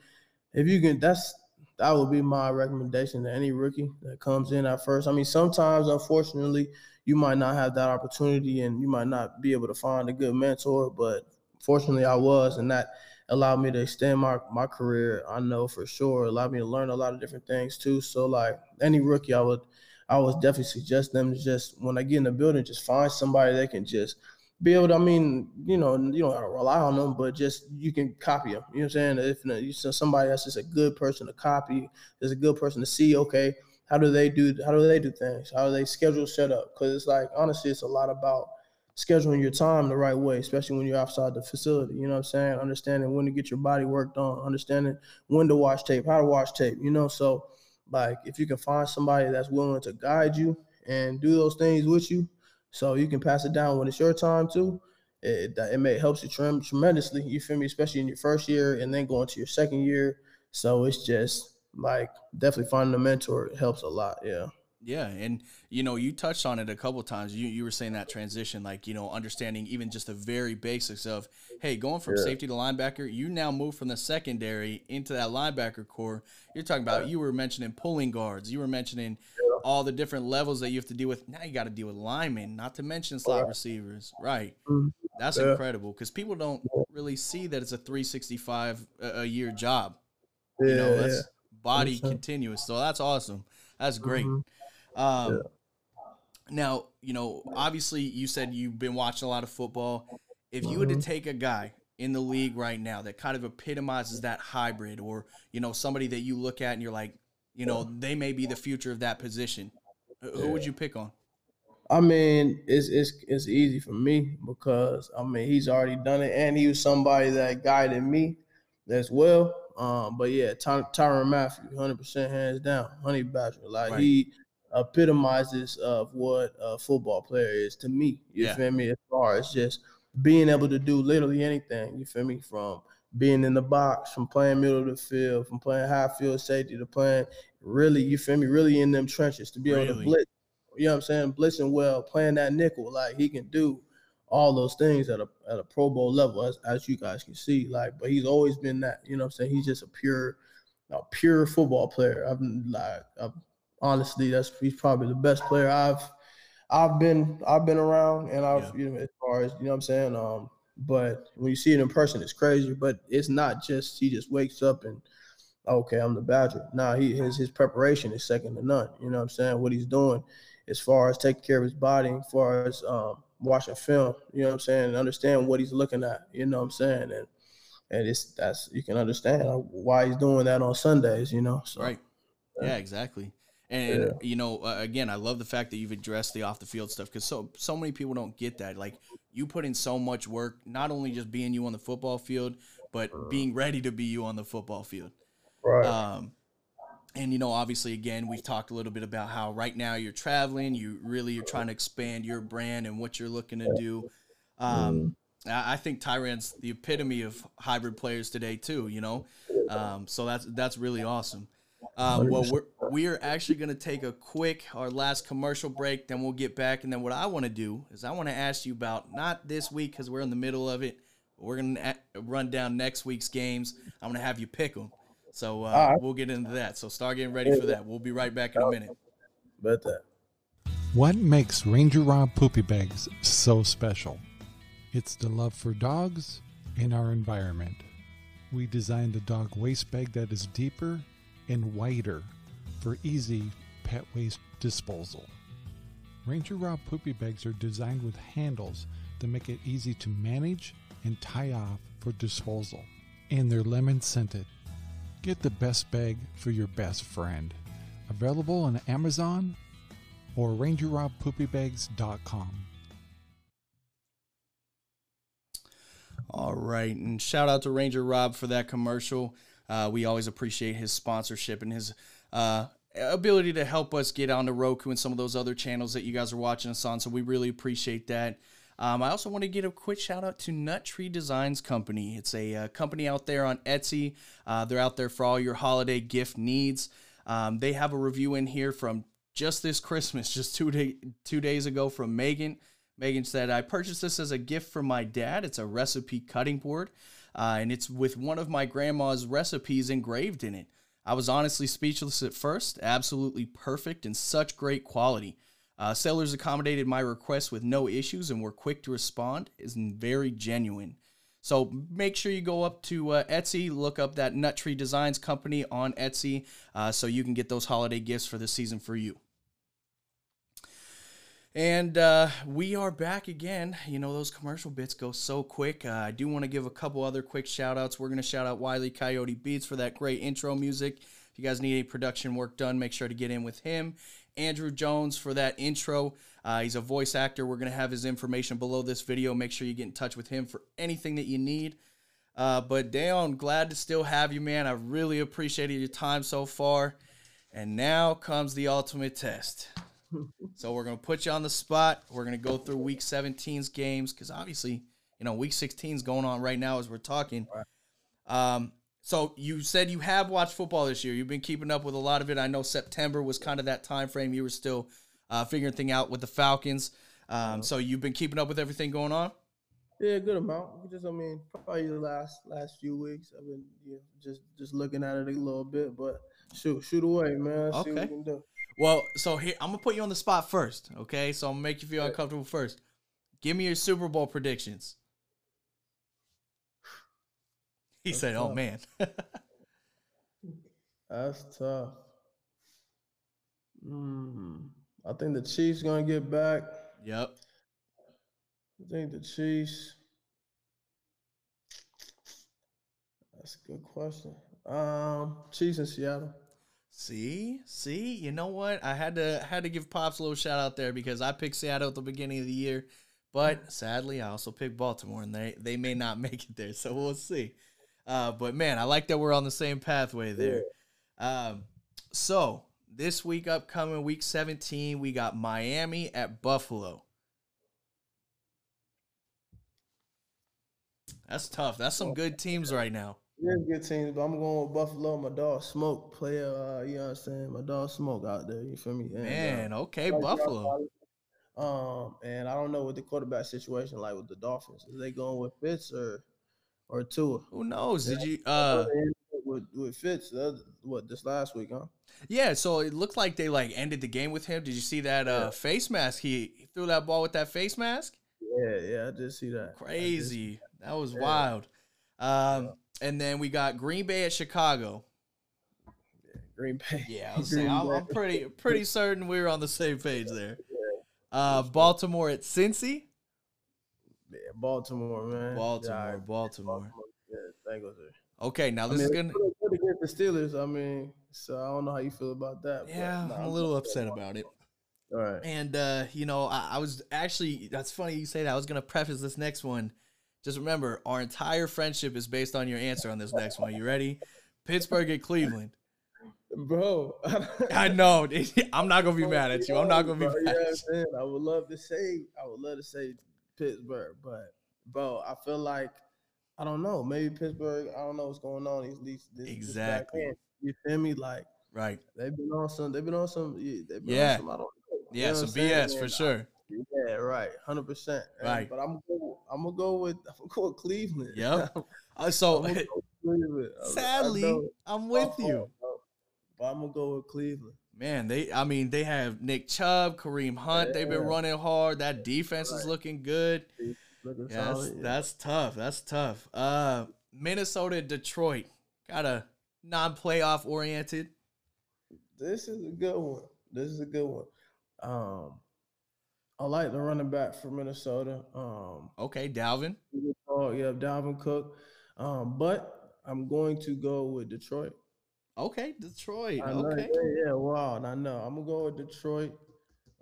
if you can, that's that would be my recommendation to any rookie that comes in at first. I mean, sometimes unfortunately you might not have that opportunity and you might not be able to find a good mentor, but fortunately I was, and that allowed me to extend my my career. I know for sure allowed me to learn a lot of different things too. So like any rookie, I would I would definitely suggest them to just when I get in the building, just find somebody that can just be able to. I mean, you know, you don't have to rely on them, but just you can copy them. You know what I'm saying? If you know, somebody that's just a good person to copy, is a good person to see. Okay, how do they do? How do they do things? How do they schedule set up? Because it's like honestly, it's a lot about scheduling your time the right way, especially when you're outside the facility. You know what I'm saying? Understanding when to get your body worked on, understanding when to watch tape, how to watch tape. You know, so like if you can find somebody that's willing to guide you and do those things with you, so you can pass it down when it's your time too. It, it may helps you trem- tremendously. You feel me, especially in your first year and then going to your second year. So it's just like definitely finding a mentor helps a lot. Yeah. Yeah, and you know, you touched on it a couple times. You you were saying that transition, like you know, understanding even just the very basics of, hey, going from yeah. safety to linebacker. You now move from the secondary into that linebacker core. You're talking about. You were mentioning pulling guards. You were mentioning yeah. all the different levels that you have to deal with. Now you got to deal with linemen, not to mention slot receivers. Right. Mm-hmm. That's yeah. incredible because people don't really see that it's a 365 a, year job. you know, that's body continuous. So that's awesome. That's great. Mm-hmm. Um, yeah. Now, you know, obviously, you said you've been watching a lot of football. If you mm-hmm. were to mm-hmm. take a guy in the league right now that kind of epitomizes that hybrid, or you know, somebody that you look at and you're like, you know, they may be the future of that position, who would you pick on? I mean, it's it's it's easy for me because I mean he's already done it, and he was somebody that guided me as well. Um, but yeah, Ty- Tyrann Mathieu, hundred percent hands down, Honey Badger. Like right. he epitomizes of what a football player is to me. You yeah. feel me? As far as just being able to do literally anything. You feel me? From being in the box, from playing middle of the field, from playing high field safety to playing really, you feel me, really in them trenches to be really? able to blitz. You know what I'm saying? Blitzing well, playing that nickel, like he can do all those things at a at a Pro Bowl level, as, as you guys can see. Like, but he's always been that. You know what I'm saying? He's just a pure, a pure football player. I've like I've honestly, that's he's probably the best player I've I've been I've been around, and I've yeah. you know as far as you know what I'm saying. Um, but when you see it in person, it's crazy. But it's not just he just wakes up and okay, I'm the Badger. Nah, he his his preparation is second to none. You know what I'm saying? What he's doing as far as taking care of his body, as far as um, watching film, you know what I'm saying, and understand what he's looking at. You know what I'm saying, and and it's that's you can understand why he's doing that on Sundays. You know, so, right? Yeah, exactly. And, yeah. you know, uh, again, I love the fact that you've addressed the off the field stuff because so so many people don't get that. Like you put in so much work, not only just being you on the football field, but being ready to be you on the football field. Right. Um, and you know, obviously, again, we've talked a little bit about how right now you're traveling. You really you're trying to expand your brand and what you're looking to do. Um, mm. I think Tyrann's the epitome of hybrid players today too. You know, um, so that's that's really awesome. Um, well, we're we are actually going to take a quick, our last commercial break. Then we'll get back, and then what I want to do is I want to ask you about not this week because we're in the middle of it. We're going to run down next week's games. I'm going to have you pick them. So uh, right. we'll get into that. So start getting ready for that. We'll be right back in a minute. Bet that. What makes Ranger Rob Poopy Bags so special? It's the love for dogs and our environment. We designed a dog waste bag that is deeper and wider for easy pet waste disposal. Ranger Rob poopy bags are designed with handles that make it easy to manage and tie off for disposal. And they're lemon scented. Get the best bag for your best friend. Available on Amazon or rangerrobpoopybags.com. All right, and shout out to Ranger Rob for that commercial. Uh, we always appreciate his sponsorship and his uh, ability to help us get on the Roku and some of those other channels that you guys are watching us on. So we really appreciate that. Um, I also want to give a quick shout out to Nut Tree Designs Company. It's a uh, company out there on Etsy. Uh, they're out there for all your holiday gift needs. Um, they have a review in here from just this Christmas, just two day, two days ago from Megan. Megan said, "I purchased this as a gift for my dad. It's a recipe cutting board. uh, and it's with one of my grandma's recipes engraved in it. I was honestly speechless at first. Absolutely perfect and such great quality. Uh, accommodated my request with no issues and were quick to respond. is very genuine. So make sure you go up to uh, Etsy, look up that Nut Tree Designs company on Etsy, uh, so you can get those holiday gifts for the season for you. And uh, we are back again. You know, those commercial bits go so quick. Uh, I do want to give a couple other quick shout outs. We're going to shout out Wiley Coyote Beats for that great intro music. If you guys need any production work done, make sure to get in with him. Andrew Jones for that intro. Uh, he's a voice actor. We're going to have his information below this video. Make sure you get in touch with him for anything that you need. Uh, but Dale, glad to still have you, man. I really appreciated your time so far. And now comes the ultimate test so we're gonna put you on the spot. We're gonna go through Week 17's games because obviously, you know, Week 16 is going on right now as we're talking. Um, so you said you have watched football this year. You've been keeping up with a lot of it. I know September was kind of that time frame. You were still uh, figuring thing out with the Falcons. Um, so you've been keeping up with everything going on. Yeah, good amount. Just I mean, probably the last last few weeks. I've been yeah, just just looking at it a little bit, but shoot shoot away, man. Okay. See what we can do. Well, so here I'm gonna put you on the spot first, okay? So I'm gonna make you feel uncomfortable first. Give me your Super Bowl predictions. He That's said, oh, tough. "Oh man." That's tough. Mm, I think the Chiefs gonna get back. Yep. I think the Chiefs. That's a good question. Um, Chiefs in Seattle. See, see, you know what? I had to had to give Pops a little shout out there because I picked Seattle at the beginning of the year, but sadly I also picked Baltimore, and they they may not make it there. So we'll see. Uh, but man, I like that we're on the same pathway there. Um, so this week, upcoming week 17, we got Miami at Buffalo. That's tough. That's some good teams right now. Yeah, good teams, but I'm going with Buffalo. My dog Smoke player. Uh, you know what I'm saying? My dog Smoke out there. You feel me? And, uh, Man, okay, Buffalo. Um, and I don't know what the quarterback situation like with the Dolphins. Is they going with Fitz or or Tua? Who knows? Did you uh with with Fitz? Uh, what this last week, huh? Yeah, so it looked like they like ended the game with him. Did you see that uh yeah. face mask? He, he threw that ball with that face mask. Yeah, yeah, I did see that. Crazy. That was yeah. wild. Um, yeah. And then we got Green Bay at Chicago. Yeah, Green Bay. Yeah, I was saying, I'm, I'm, pretty pretty certain we are on the same page there. Uh, Baltimore at Cincy. Yeah, Baltimore, man. Baltimore, yeah, Baltimore. Baltimore. Yeah, Bengals Okay, now this I mean, is gonna good against the Steelers. I mean, so I don't know how you feel about that. Yeah, I'm a little upset about it. All right. And uh, you know, I, I, was actually that's funny you say that. I was gonna preface this next one just remember, our entire friendship is based on your answer on this next one. You ready? Pittsburgh at Cleveland. Bro, I know. I'm not gonna be mad at you. I'm not gonna be mad. Yeah, I would love to say, I would love to say Pittsburgh, but bro, I feel like I don't know. Maybe Pittsburgh. I don't know what's going on. These, these, these exactly. You feel me? Like right. They've been on some. They've been on some. They've been yeah. On some, I don't know. Yeah, some BS for sure. Yeah, right, hundred percent. Right, but I'm gonna go, I'm gonna go with I'm gonna go with Cleveland. Yep. Uh, so sadly, I'm with you. But I'm gonna go with Cleveland. Man, they I mean they have Nick Chubb, Kareem Hunt. Yeah. They've been running hard. That defense right. is looking good. Looking yeah, solid, that's, yeah. that's tough. That's tough. Uh, Minnesota, Detroit, got a non-playoff oriented. This is a good one. This is a good one. Um, I like the running back for Minnesota. Um, okay, Dalvin. Oh yeah, Dalvin Cook. Um, but I'm going to go with Detroit. Okay, Detroit. Know, okay. Yeah, yeah, wow. I know. I'm gonna go with Detroit.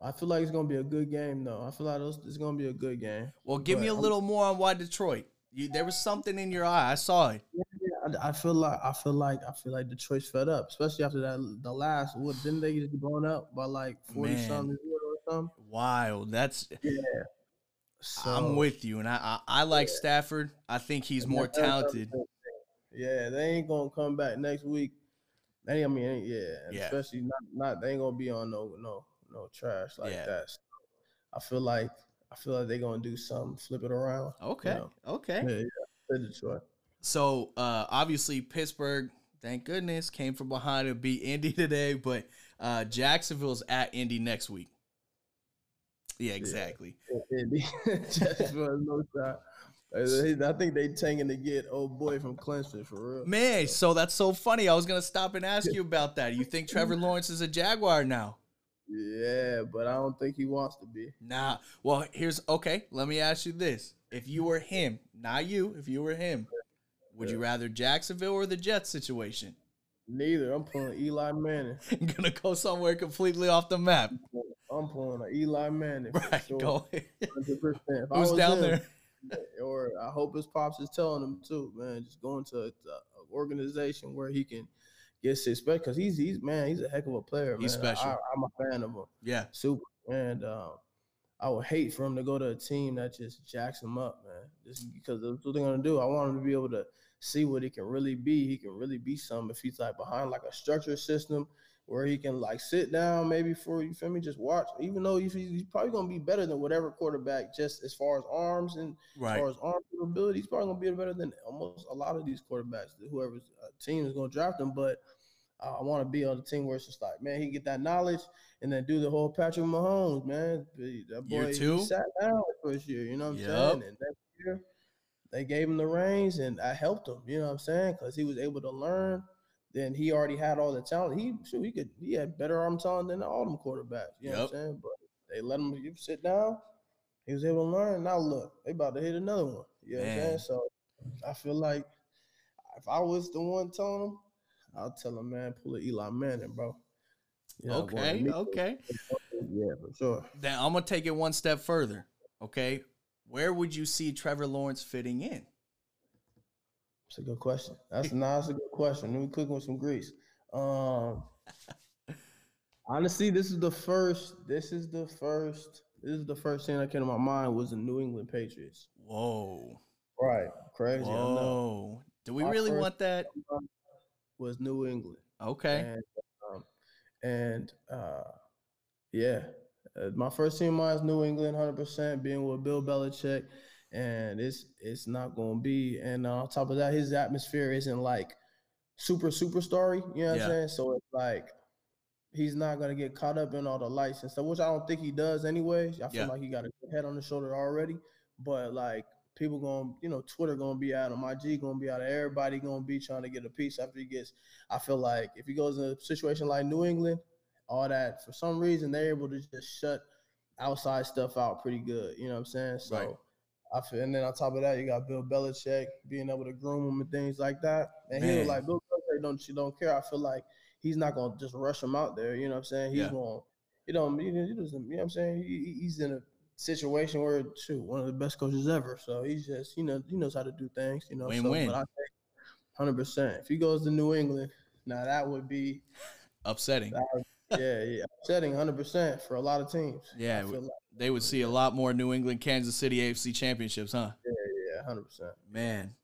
I feel like it's gonna be a good game, though. I feel like it's gonna be a good game. Well, give but me a I'm, little more on why Detroit. You, there was something in your eye. I saw it. Yeah, yeah, I, I, feel like I feel like I feel like Detroit's fed up, especially after that the last. What didn't they get blown up by like forty Man. something? Some. Wild. That's yeah. So, I'm with you, and I I, I like yeah. Stafford. I think he's more talented. Yeah, they ain't gonna come back next week. They, I mean, yeah, yeah. especially not not they ain't gonna be on no no no trash like yeah. that. So I feel like I feel like they're gonna do something, flip it around. Okay, you know? okay. Yeah, yeah. Detroit. So uh, obviously Pittsburgh, thank goodness, came from behind and beat Indy today, but uh, Jacksonville's at Indy next week. Yeah, exactly. Indy. Jacksonville has no shot. I think they tanking to get old boy from Clemson for real. Man, so that's so funny. I was gonna stop and ask you about that. You think Trevor Lawrence is a Jaguar now? Yeah, but I don't think he wants to be. Nah. Well, here's okay. Let me ask you this: If you were him, not you, if you were him, would you rather Jacksonville or the Jets situation? Neither. I'm pulling Eli Manning. I'm gonna go somewhere completely off the map. I'm pulling an Eli Manning. Right. Sure. Go. 100%. If Who's down him, there? or I hope his pops is telling him too, man. Just going to an organization where he can get his respect because he's he's man, he's a heck of a player. He's man. special. I, I'm a fan of him, Yeah. super. And um, I would hate for him to go to a team that just jacks him up, man. Just because that's what they're gonna do. I want him to be able to see what he can really be. He can really be something if he's like behind like a structured system where he can like sit down maybe for you feel me, just watch. Even though he's, he's probably gonna be better than whatever quarterback, just as far as arms and as Right. far as arm capability, he's probably gonna be better than almost a lot of these quarterbacks. Whoever's uh, team is gonna draft him, but uh, I want to be on the team where it's just like, man, he get that knowledge and then do the whole Patrick Mahomes, man. That boy, sat down first year, you know what I'm Yup. saying? And next year, they gave him the reins, and I helped him, you know what I'm saying? Because he was able to learn. Then he already had all the talent. He shoot, he could he had better arm talent than all them quarterbacks. You know what I'm saying? But they let him you sit down. He was able to learn. Now look, they about to hit another one. You know what I'm saying? So I feel like if I was the one telling him, I'll tell him, man, pull a Eli Manning, bro. You know, Okay. Okay. Yeah, for sure. Then I'm gonna take it one step further. Okay. Where would you see Trevor Lawrence fitting in? It's a good question. That's nah, that's a good question. Let me cook with some grease. Um, honestly, this is the first. This is the first. This is the first thing that came to my mind was the New England Patriots. Whoa. Right, crazy. I. Whoa. Do we My really want that? Was New England Okay. and um, and uh, yeah, uh, my first team mine is New England, hundred percent. Being with Bill Belichick, and it's it's not going to be. And on top of that, his atmosphere isn't like super super story. You know what Yeah. I'm saying? So it's like he's not going to get caught up in all the lights and stuff, which I don't think he does anyway. I feel Yeah. like he got a head on his shoulder already. But like people gonna you know, Twitter going to be out of my G going to be out of everybody going to be trying to get a piece after he gets. I feel like if he goes in a situation like New England, all that for some reason they're able to just shut outside stuff out pretty good. You know what I'm saying? So. Right. I feel, and then on top of that, you got Bill Belichick being able to groom him and things like that. And he was like, Bill Belichick don't she don't care. I feel like he's not gonna just rush him out there. You know what I'm saying? He's Yeah. going, you know, he, he doesn't. You know what I'm saying? He, he- he's in a situation where shoot, one of the best coaches ever. So he's just, you know, he knows how to do things. You know, Win-win. So, but I think, hundred percent. If he goes to New England, now that would be, Upsetting. that would- yeah, yeah, upsetting, hundred percent for a lot of teams. Yeah, I feel like, They would see a lot more New England, Kansas City AFC championships, huh? yeah, yeah, hundred percent. Man.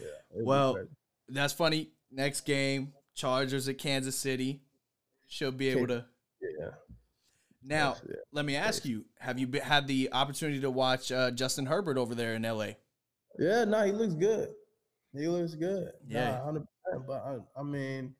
Yeah. Well. That's funny. Next game, Chargers at Kansas City. She'll be able to. yeah. Now, Yeah. let me ask you: Have you be, had the opportunity to watch uh, Justin Herbert over there in LA? Yeah, no, he looks good. He looks good. Yeah. Hundred percent. But I, I mean,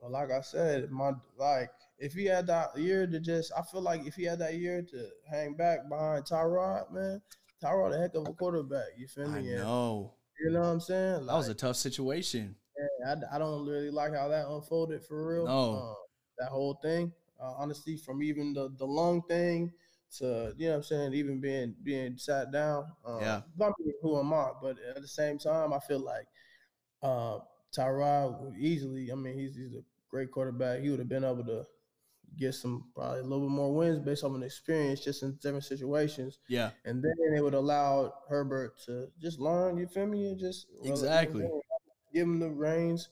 but like I said, my like if he had that year to just, I feel like if he had that year to hang back behind Tyrod, man, Tyrod a heck of a quarterback. You feel I me? And know You know what I'm saying? that was a tough situation. Yeah, I, I don't really like how that unfolded for real. No. Um, that whole thing, uh, honestly, from even the the lung thing to you know what I'm saying, even being being sat down. Um, Yeah. I mean, who am I? But at the same time, I feel like uh, Tyrod easily. I mean, he's he's a great quarterback. He would have been able to get some probably a little bit more wins based on an experience, just in different situations. Yeah, And then it would allow Herbert to just learn, you feel me? And just Exactly. give him the reins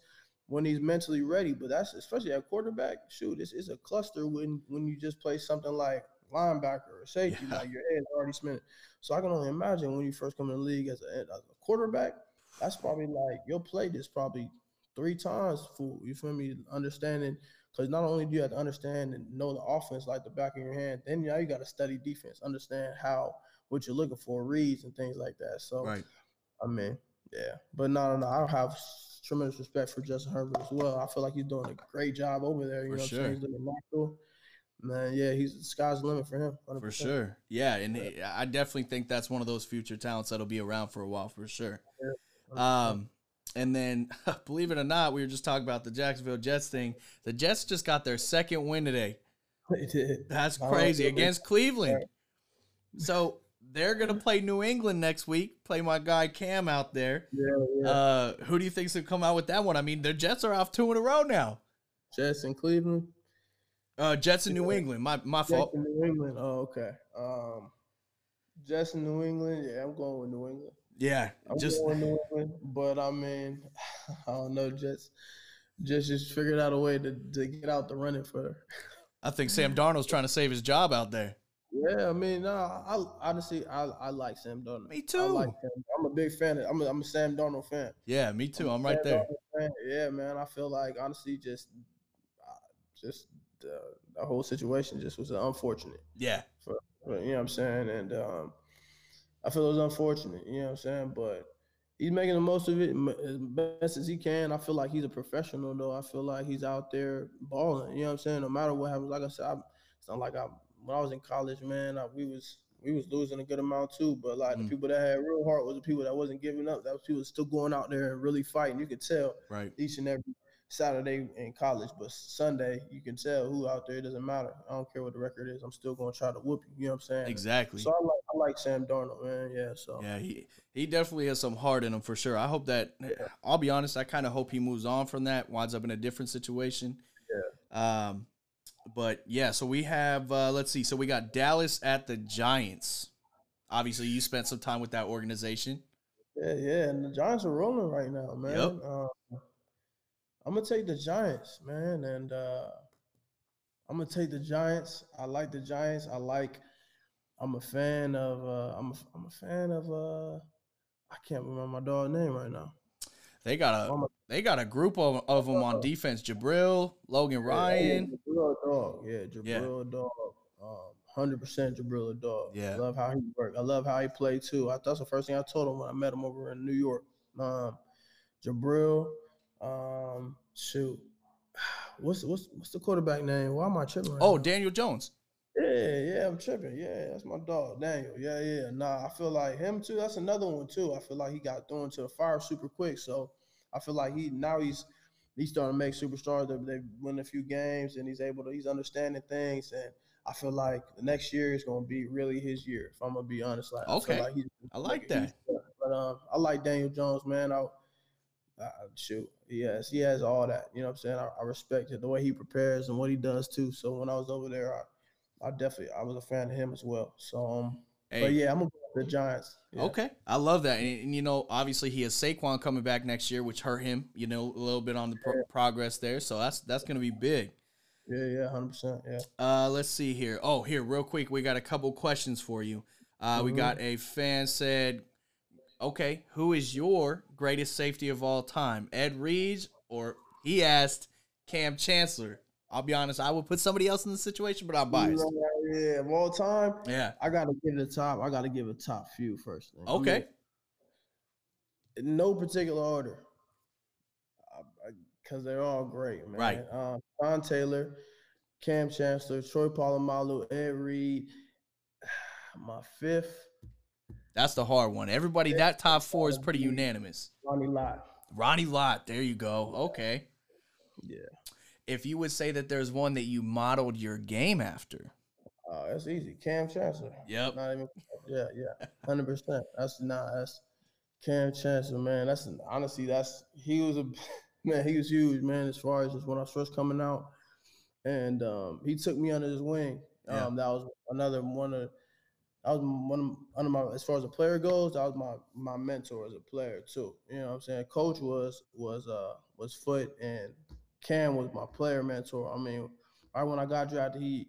when he's mentally ready. But that's especially at quarterback, shoot, it's, it's a cluster when when you just play something like linebacker or safety, Yeah. like your head's already spinning. So I can only imagine when you first come in the league as a, as a quarterback, that's probably like you'll play this probably three times full. You feel me? Understanding because not only do you have to understand and know the offense like the back of your hand, then now you got to study defense, understand how what you're looking for, reads and things like that. So right. I mean, Yeah, but no, no, no. I have tremendous respect for Justin Herbert as well. I feel like he's doing a great job over there. You For know, sure. what I'm saying? he's looking natural. Man, yeah, he's the sky's the limit for him. 100%. For sure. Yeah, and he- I definitely think that's one of those future talents that'll be around for a while for sure. Um, and then believe it or not, we were just talking about the Jacksonville Jets thing. The Jets just got their second win today. He did. That's Oh, crazy against Cleveland. So they're gonna play New England next week. Play my guy Cam out there. Yeah, yeah. Uh, who do you think's gonna come out with that one? I mean, the Jets are off two in a row now. Jets in Cleveland. Uh, Jets in New England. My my Jets fault. in New England. Oh, okay. Um, Jets in New England. Yeah, I'm going with New England. Yeah, I'm just New England, but I mean, I don't know. just just just figured out a way to, to get out the running for. I think Sam Darnold's trying to save his job out there. Yeah, I mean, no, I honestly, I, I like Sam Darnold. Me I too. like Sam. I'm a big fan. Of, I'm a, I'm a Sam Darnold fan. Yeah, me too. I'm right Sam there. Yeah, man. I feel like honestly, just, uh, just the, the whole situation just was unfortunate. Yeah, But, you know what I'm saying? And um, I feel it was unfortunate, you know what I'm saying? But he's making the most of it as best as he can. I feel like he's a professional, though. I feel like he's out there balling, you know what I'm saying? No matter what happens, like I said, I, it's not like I, when I was in college, man, I, we was we was losing a good amount too. But like Mm. the people that had real heart was the people that wasn't giving up. That was people still going out there and really fighting. You could tell right. each and every Saturday in college, but Sunday you can tell who out there. It doesn't matter. I don't care what the record is. I'm still gonna try to whoop you. You know what I'm saying? Exactly. So I like like Sam Darnold, man. Yeah. So Yeah, he he definitely has some heart in him for sure. I hope that I'll be honest, I kind of hope he moves on from that, winds up in a different situation. Yeah. Um but yeah, so we have uh let's see. So we got Dallas at the Giants. Obviously, you spent some time with that organization. yeah, yeah. And the Giants are rolling right now, man. Yep. Um, I'm gonna take the Giants, man, and uh, I'm gonna take the Giants. I like the Giants. I like. I'm a fan of. Uh, I'm a, I'm a fan of. Uh, I can't remember my dog name right now. They got a a- they got a group of, of them on defense. Jabrill, Logan Ryan. Yeah, Jabrill a dog. Yeah, Yeah. Jabrill a dog. Um, hundred percent Jabrill a dog. Yeah. I love how he worked. I love how he played too. I, that's the first thing I told him when I met him over in New York. Um, Jabrill. Um, shoot. What's what's what's the quarterback name? Why am I tripping? Right Oh, now? Daniel Jones. Yeah, yeah, I'm tripping. Yeah, that's my dog, Daniel. Yeah, yeah. Nah, I feel like him too. That's another one too. I feel like he got thrown to the fire super quick. So I feel like he now he's he's starting to make superstars. They, they win a few games and he's able to he's understanding things. And I feel like the next year is gonna be really his year. If I'm gonna be honest, like I Okay. feel like he's, I like he's- But um, I like Daniel Jones, man. I, I shoot, he he has all that. You know what I'm saying? I, I respect it the way he prepares and what he does too. So when I was over there, I I definitely I was a fan of him as well. So um, Hey, but yeah, I'm gonna go with the Giants. Yeah. Okay, I love that, and, and, you know, obviously he has Saquon coming back next year, which hurt him, you know, a little bit on the pro- progress there. So that's that's going to be big. Yeah, yeah, hundred percent. Yeah. Uh, let's see here. Oh, here, real quick, we got a couple questions for you. Uh, we Mhm. got a fan said, "Okay, who is your greatest safety of all time, Ed Reed or?" He asked Kam Chancellor. I'll be honest, I would put somebody else in the situation, but I'm biased. Yeah, of all time, Yeah. I gotta give it a top. I gotta give a top few first. man. I Okay. mean, in no particular order, because they're all great, man. Right. Um, Sean Taylor, Kam Chancellor, Troy Polamalu, Ed Reed. My fifth, That's the hard one. Everybody, that top four is pretty unanimous. Ronnie Lott. Ronnie Lott. There you go. Okay. Yeah. If you would say that there's one that you modeled your game after. Uh, that's easy. Kam Chancellor. Yep. Not even. Yeah, yeah. Hundred percent. That's not. That's Kam Chancellor, man. That's honestly. That's he was a man. He was huge, man. As far as just when I was first coming out, and um, he took me under his wing. Um, that was another one of. That was one of under my as far as a player goes. That was my my mentor as a player too. You know what I'm saying? Coach was was uh was Foote and Kam was my player mentor. I mean, right when I got drafted, he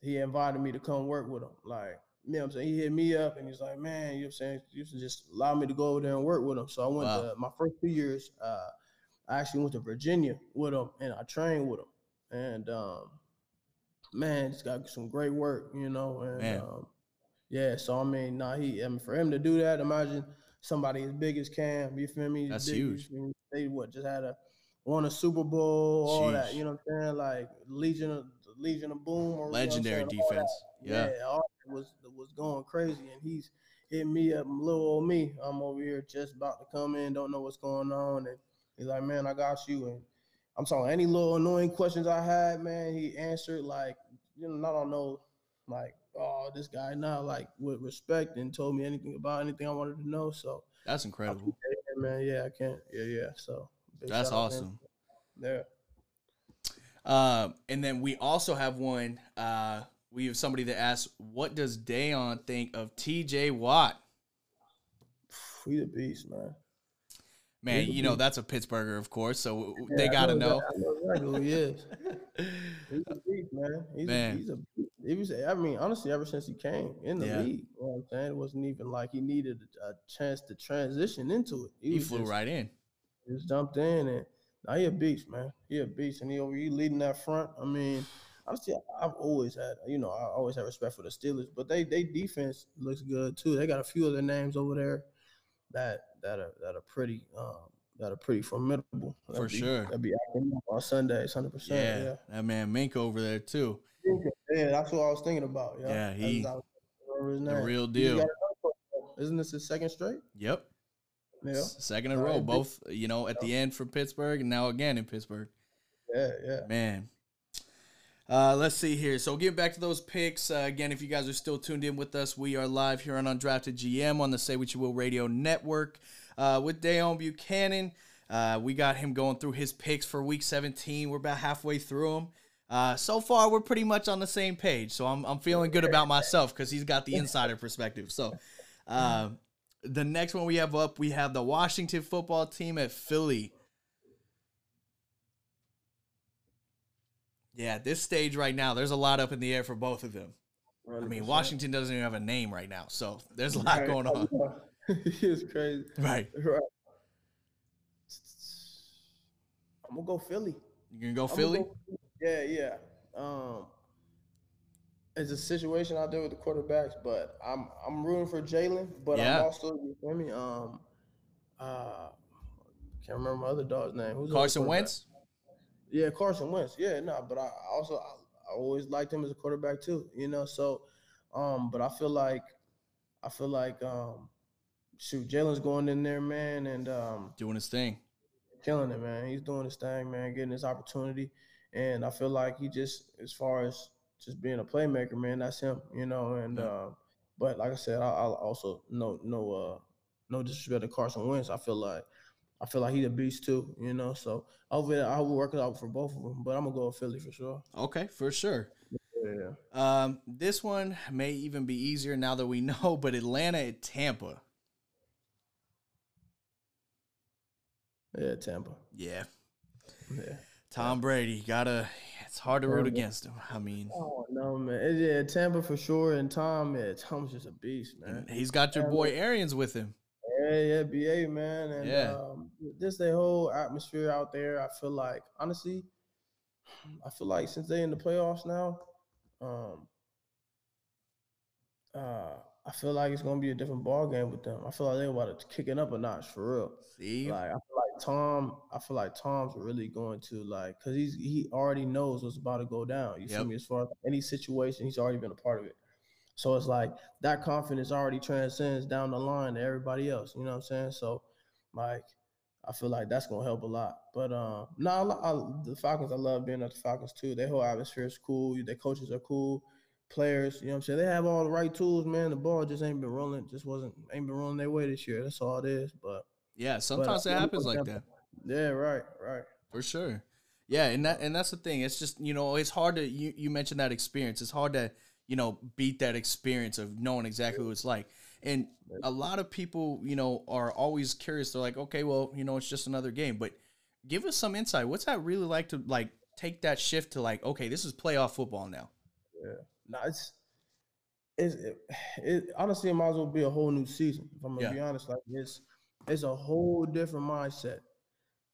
he invited me to come work with him. Like, you know what I'm saying? He hit me up and he's like, man, you know what I'm saying? You should just allow me to go over there and work with him. So I went Wow. to my first two years, uh, I actually went to Virginia with him and I trained with him. And um, man, he's got some great work, you know. And um, yeah, so I mean, nah, he I mean, for him to do that, imagine somebody as big as Kam. You feel me? That's Big- huge. They what just had a won a Super Bowl, all that. You know what I'm saying? Like Legion of Legion of Boom, or you know Legendary? All that. defense. Yeah. all that was was going crazy, and he's hitting me up, little old me. I'm over here just about to come in, don't know what's going on, and he's like, "Man, I got you." And I'm talking any little annoying questions I had, man, he answered like, you know, I don't on no like, oh, this guy, now, like with respect, and told me anything about anything I wanted to know. So, That's incredible. man, yeah, I can't, yeah, yeah. So That's shout out to him. awesome. Yeah. Um, and then we also have one. Uh, we have somebody that asks, "What does Deone think of T.J. Watt?" He the beast, man. Man, you know beast. that's a Pittsburgher, of course, so Yeah, they got to know. know exactly who he is. He's a beast, man. He's Man. A, he's a he was I mean, honestly, ever since he came in the Yeah. league, you know what I'm saying? It wasn't even like he needed a, a chance to transition into it. He was flew just, right in. Just jumped in and now he a beast, man. He a beast. And he over he leading that front. I mean, honestly, I've always had, you know, I always had respect for the Steelers, but they they defense looks good too. They got a few other names over there that that are that are pretty um that are pretty formidable. For That'd be- sure. That'd be on Sundays, hundred percent. Yeah. that man Mink over there too. Yeah, that's what I was thinking about. Yeah, Yeah, he- what I was- remember his the real deal. Isn't this his second straight? Yep, Yeah, second in a row, right, both you know at the end for Pittsburgh and now again in Pittsburgh. yeah, yeah. Man. Uh, let's see here. So getting back to those picks uh, again. If you guys are still tuned in with us, we are live here on Undrafted GM on the Say What You Will Radio Network uh, with Deone Bucannon. Uh, we got him going through his picks for Week 17. We're about halfway through them. Uh, so far, we're pretty much on the same page. So I'm I'm feeling good about myself because he's got the insider perspective. So. The next one we have up, we have the Washington football team at Philly. Yeah, at this stage right now, there's a lot up in the air for both of them. I mean, Washington doesn't even have a name right now, so there's a lot Right. going on. it's crazy. Right. Right. I'm gonna go Philly. You gonna go I'm gonna Philly? go- yeah, yeah. Um, it's a situation out there with the quarterbacks, but I'm I'm rooting for Jalen, but Yeah. I'm also you feel me. Um, uh, can't remember my other dog's name. Who's Carson? Wentz? Yeah, Carson Wentz. Yeah, no, but I I also I, I always liked him as a quarterback too. You know, so um, but I feel like I feel like um, shoot, Jalen's going in there, man, and um, Doing his thing. killing it, man. He's doing his thing, man, getting his opportunity, and I feel like he just, as far as just being a playmaker, man, that's him, you know. And um, but like I said, I, I'll also no no uh no disrespect to Carson Wentz. I feel like I feel like he's a beast too, you know. So hopefully I will work it out for both of them, but I'm gonna go with Philly for sure. Okay, for sure. Yeah. Um, this one may even be easier now that we know, but Atlanta at Tampa. Yeah, Tampa. Yeah. Yeah. Tom Brady. Gotta it's hard to root against him. I mean, Oh no, man. Yeah, Tampa for sure. And Tom, yeah, Tom's just a beast, man. he's got your boy Arians with him. Yeah, yeah, BA man, and Yeah. um, just the whole atmosphere out there. I feel like, honestly, I feel like since they're in the playoffs now, um, uh, I feel like it's gonna be a different ball game with them. I feel like they're about to kick it up a notch for real. See? Like I feel like Tom, I feel like Tom's really going to like because he's he already knows what's about to go down. You Yep. feel me? As far as any situation, he's already been a part of it. So it's like that confidence already transcends down the line to everybody else. You know what I'm saying? So like I feel like that's gonna help a lot. But um, no, I, I, the Falcons, I love being at the Falcons too. Their whole atmosphere is cool. Their coaches are cool. Players, you know what I'm saying? They have all the right tools, man. The ball just ain't been rolling. Just wasn't ain't been rolling their way this year. That's all it is. But Yeah, uh, sometimes it happens like that. yeah, right, right. For sure. Yeah, and that and that's the thing. It's just, you know, it's hard to you, you mentioned that experience. It's hard to, you know, beat that experience of knowing exactly what it's like. And a lot of people, you know, are always curious. They're like, okay, well, you know, it's just another game. But give us some insight. What's that really like to like take that shift to like, okay, this is playoff football now. Yeah, no, it's it's it, it honestly it might as well be a whole new season. If I'm gonna Yeah. be honest, like it's it's a whole different mindset.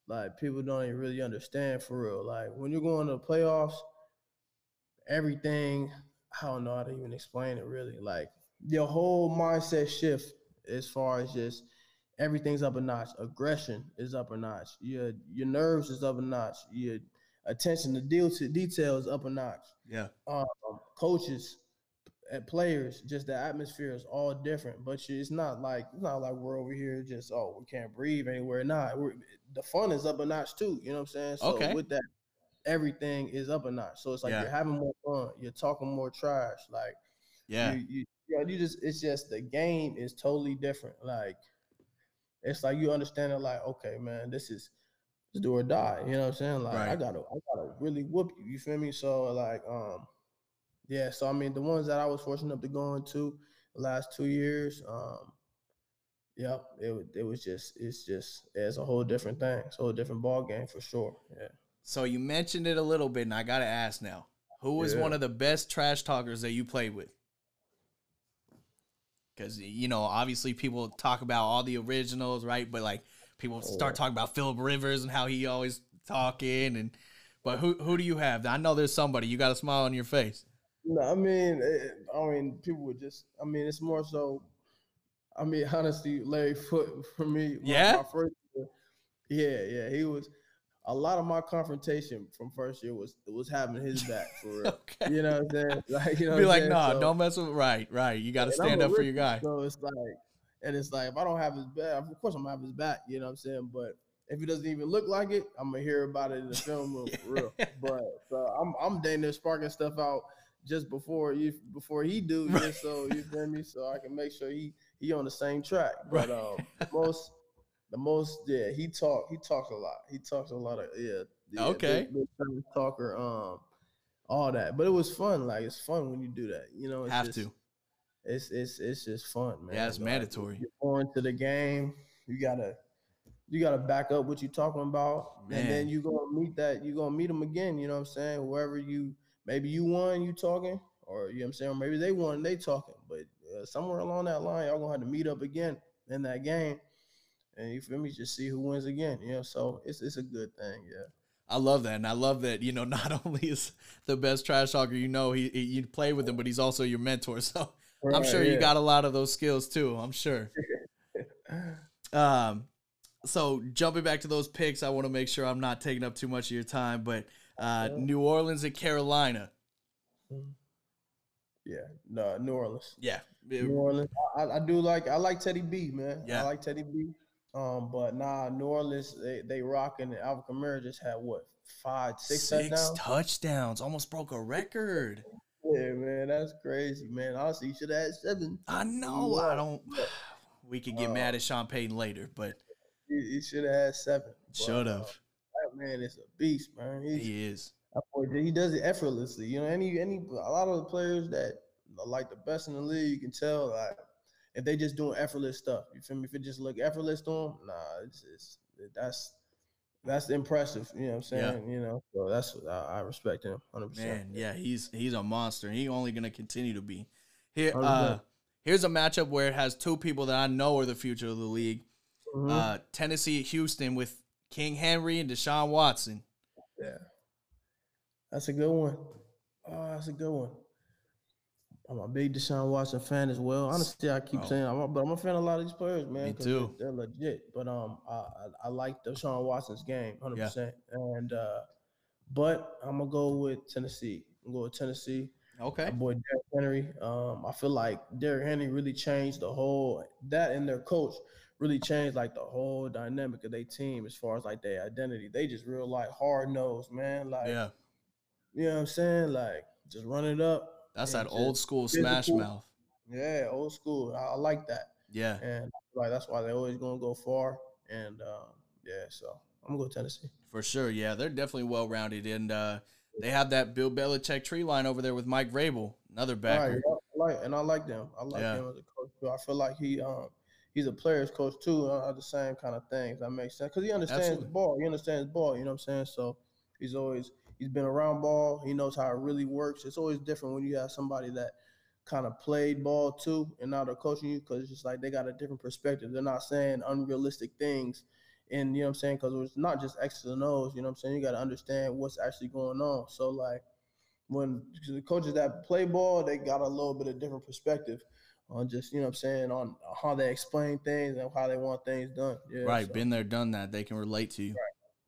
Like people don't even really understand for real. Like when you're going to the playoffs, everything I don't know how to even explain it really. Like your whole mindset shift as far as just everything's up a notch. Aggression is up a notch. Your your nerves is up a notch. Your attention to deal to details up a notch. Yeah. Um, coaches and players, just the atmosphere is all different. But it's not like it's not like we're over here just oh we can't breathe anywhere. Not we're, the fun is up a notch too. You know what I'm saying? So Okay. with that, everything is up a notch. So it's like Yeah. you're having more fun. You're talking more trash. Like Yeah. you, you, you, know, you just it's just the game is totally different. Like it's like you understand it. Like okay, man, this is this do or die. You know what I'm saying? Like I gotta I gotta really whoop you. You feel me? So like um yeah. So I mean the ones that I was fortunate enough to go into the last two years. um Yep, it it was just it's just it's a whole different thing. It's a whole different ball game for sure. Yeah. So you mentioned it a little bit, and I gotta ask now: Who was Yeah. one of the best trash talkers that you played with? Because you know, obviously, people talk about all the originals, right? But like, people start talking about Philip Rivers and how he always talking, and but who who do you have? I know there's somebody. You got a smile on your face. No, I mean, it, I mean, people would just. I mean, it's more so. I mean, honestly, Larry Foote for me. Yeah? My first year, yeah, yeah, he was. A lot of my confrontation from first year was was having his back for real. Okay. You know what I'm saying? Like, you know, Be like, no, saying? So- don't mess with. Right, right. You got to stand up for your guy. So it's like, and it's like, if I don't have his back, of course I'm gonna have his back. You know what I'm saying? But if he doesn't even look like it, I'm gonna hear about it in the film room for real. But so I'm I'm dang near sparking stuff out just before you before he do, just so you feel me, so I can make sure he he on the same track. But um, most the most yeah, he talk he talks a lot. He talks a lot of yeah. yeah Okay. big- big talker um all that. But it was fun. Like it's fun when you do that. You know, it's Have just, to. it's it's it's just fun, man. Yeah, it's Like, mandatory. You're born to the game. You gotta you gotta back up what you're talking about, and then you gonna meet that. You are gonna meet them again. You know what I'm saying? Wherever you maybe you won, you talking, or you know what I'm saying, or maybe they won, they talking. But uh, somewhere along that line, y'all gonna have to meet up again in that game, and you feel me? Just see who wins again. You know, so it's it's a good thing. Yeah. I love that, and I love that. You know, not only is the best trash talker you know, he, he you play with him, but he's also your mentor. So I'm Right, sure you got a lot of those skills too. I'm sure. um, so jumping back to those picks, I want to make sure I'm not taking up too much of your time. But uh, New Orleans and Carolina, Yeah. No, New Orleans. yeah, New Orleans. I, I do like I like Teddy B, man. Yeah. I like Teddy B. Um, but nah, New Orleans they they rocking. And Alvin Kamara just had what five, six, six touchdowns. touchdowns, almost broke a record. yeah, man, that's crazy, man. Honestly, he should have had seven. I know. I don't. We could get Uh, mad at Sean Payton later, but He, he should have had seven. Should have. Man is a beast, man. He's, He is. he does it effortlessly. You know, any any a lot of the players that are like the best in the league, you can tell like if they just doing effortless stuff. You feel me? If it just look effortless to them, nah, it's, it's that's that's impressive. You know what I'm Yeah. saying? You know, so that's I, I respect him 100. Man, yeah, he's he's a monster. He only gonna continue to be. Here, uh, here's a matchup where it has two people that I know are the future of the league. Mhm. Uh, Tennessee, Houston with King Henry and Deshaun Watson. yeah, that's a good one. Oh, that's a good one. I'm a big Deshaun Watson fan as well. Honestly, I keep Oh. saying, I'm a, but I'm a fan of a lot of these players, man. Me too. They're, they're legit. But um, I, I, I like Deshaun Watson's game, hundred percent. And uh, but I'm gonna go with Tennessee. I'm gonna go with Tennessee. Okay. My boy Derrick Henry. Um, I feel like Derrick Henry really changed the whole that and their coach really changed like the whole dynamic of their team as far as like their identity. They just real like hard nosed, man. Like Yeah, you know what I'm saying? Like just run it up. that's that old school smash mouth. Yeah, old school. I, I like that. Yeah, And like that's why they're always gonna go far. And um, yeah, so I'm gonna go Tennessee. for sure. Yeah, they're definitely well rounded, and uh, they have that Bill Belichick tree line over there with Mike Vrabel, another backer. Right, I like and I like them. I like Yeah. him as a coach. I feel like he um he's a player's coach too. Uh, the same kind of things. That makes sense because he understands Absolutely. ball. He understands ball. You know what I'm saying? So he's always he's been around ball. He knows how it really works. It's always different when you have somebody that kind of played ball too, and now they're coaching you because it's just like they got a different perspective. They're not saying unrealistic things. And you know what I'm saying? Because it's not just X's and O's, you know what I'm saying? You got to understand what's actually going on. So, like, when the coaches that play ball, they got a little bit of different perspective on just you know what I'm saying on how they explain things and how they want things done. Yeah, right, so, been there, done that. They can relate to you.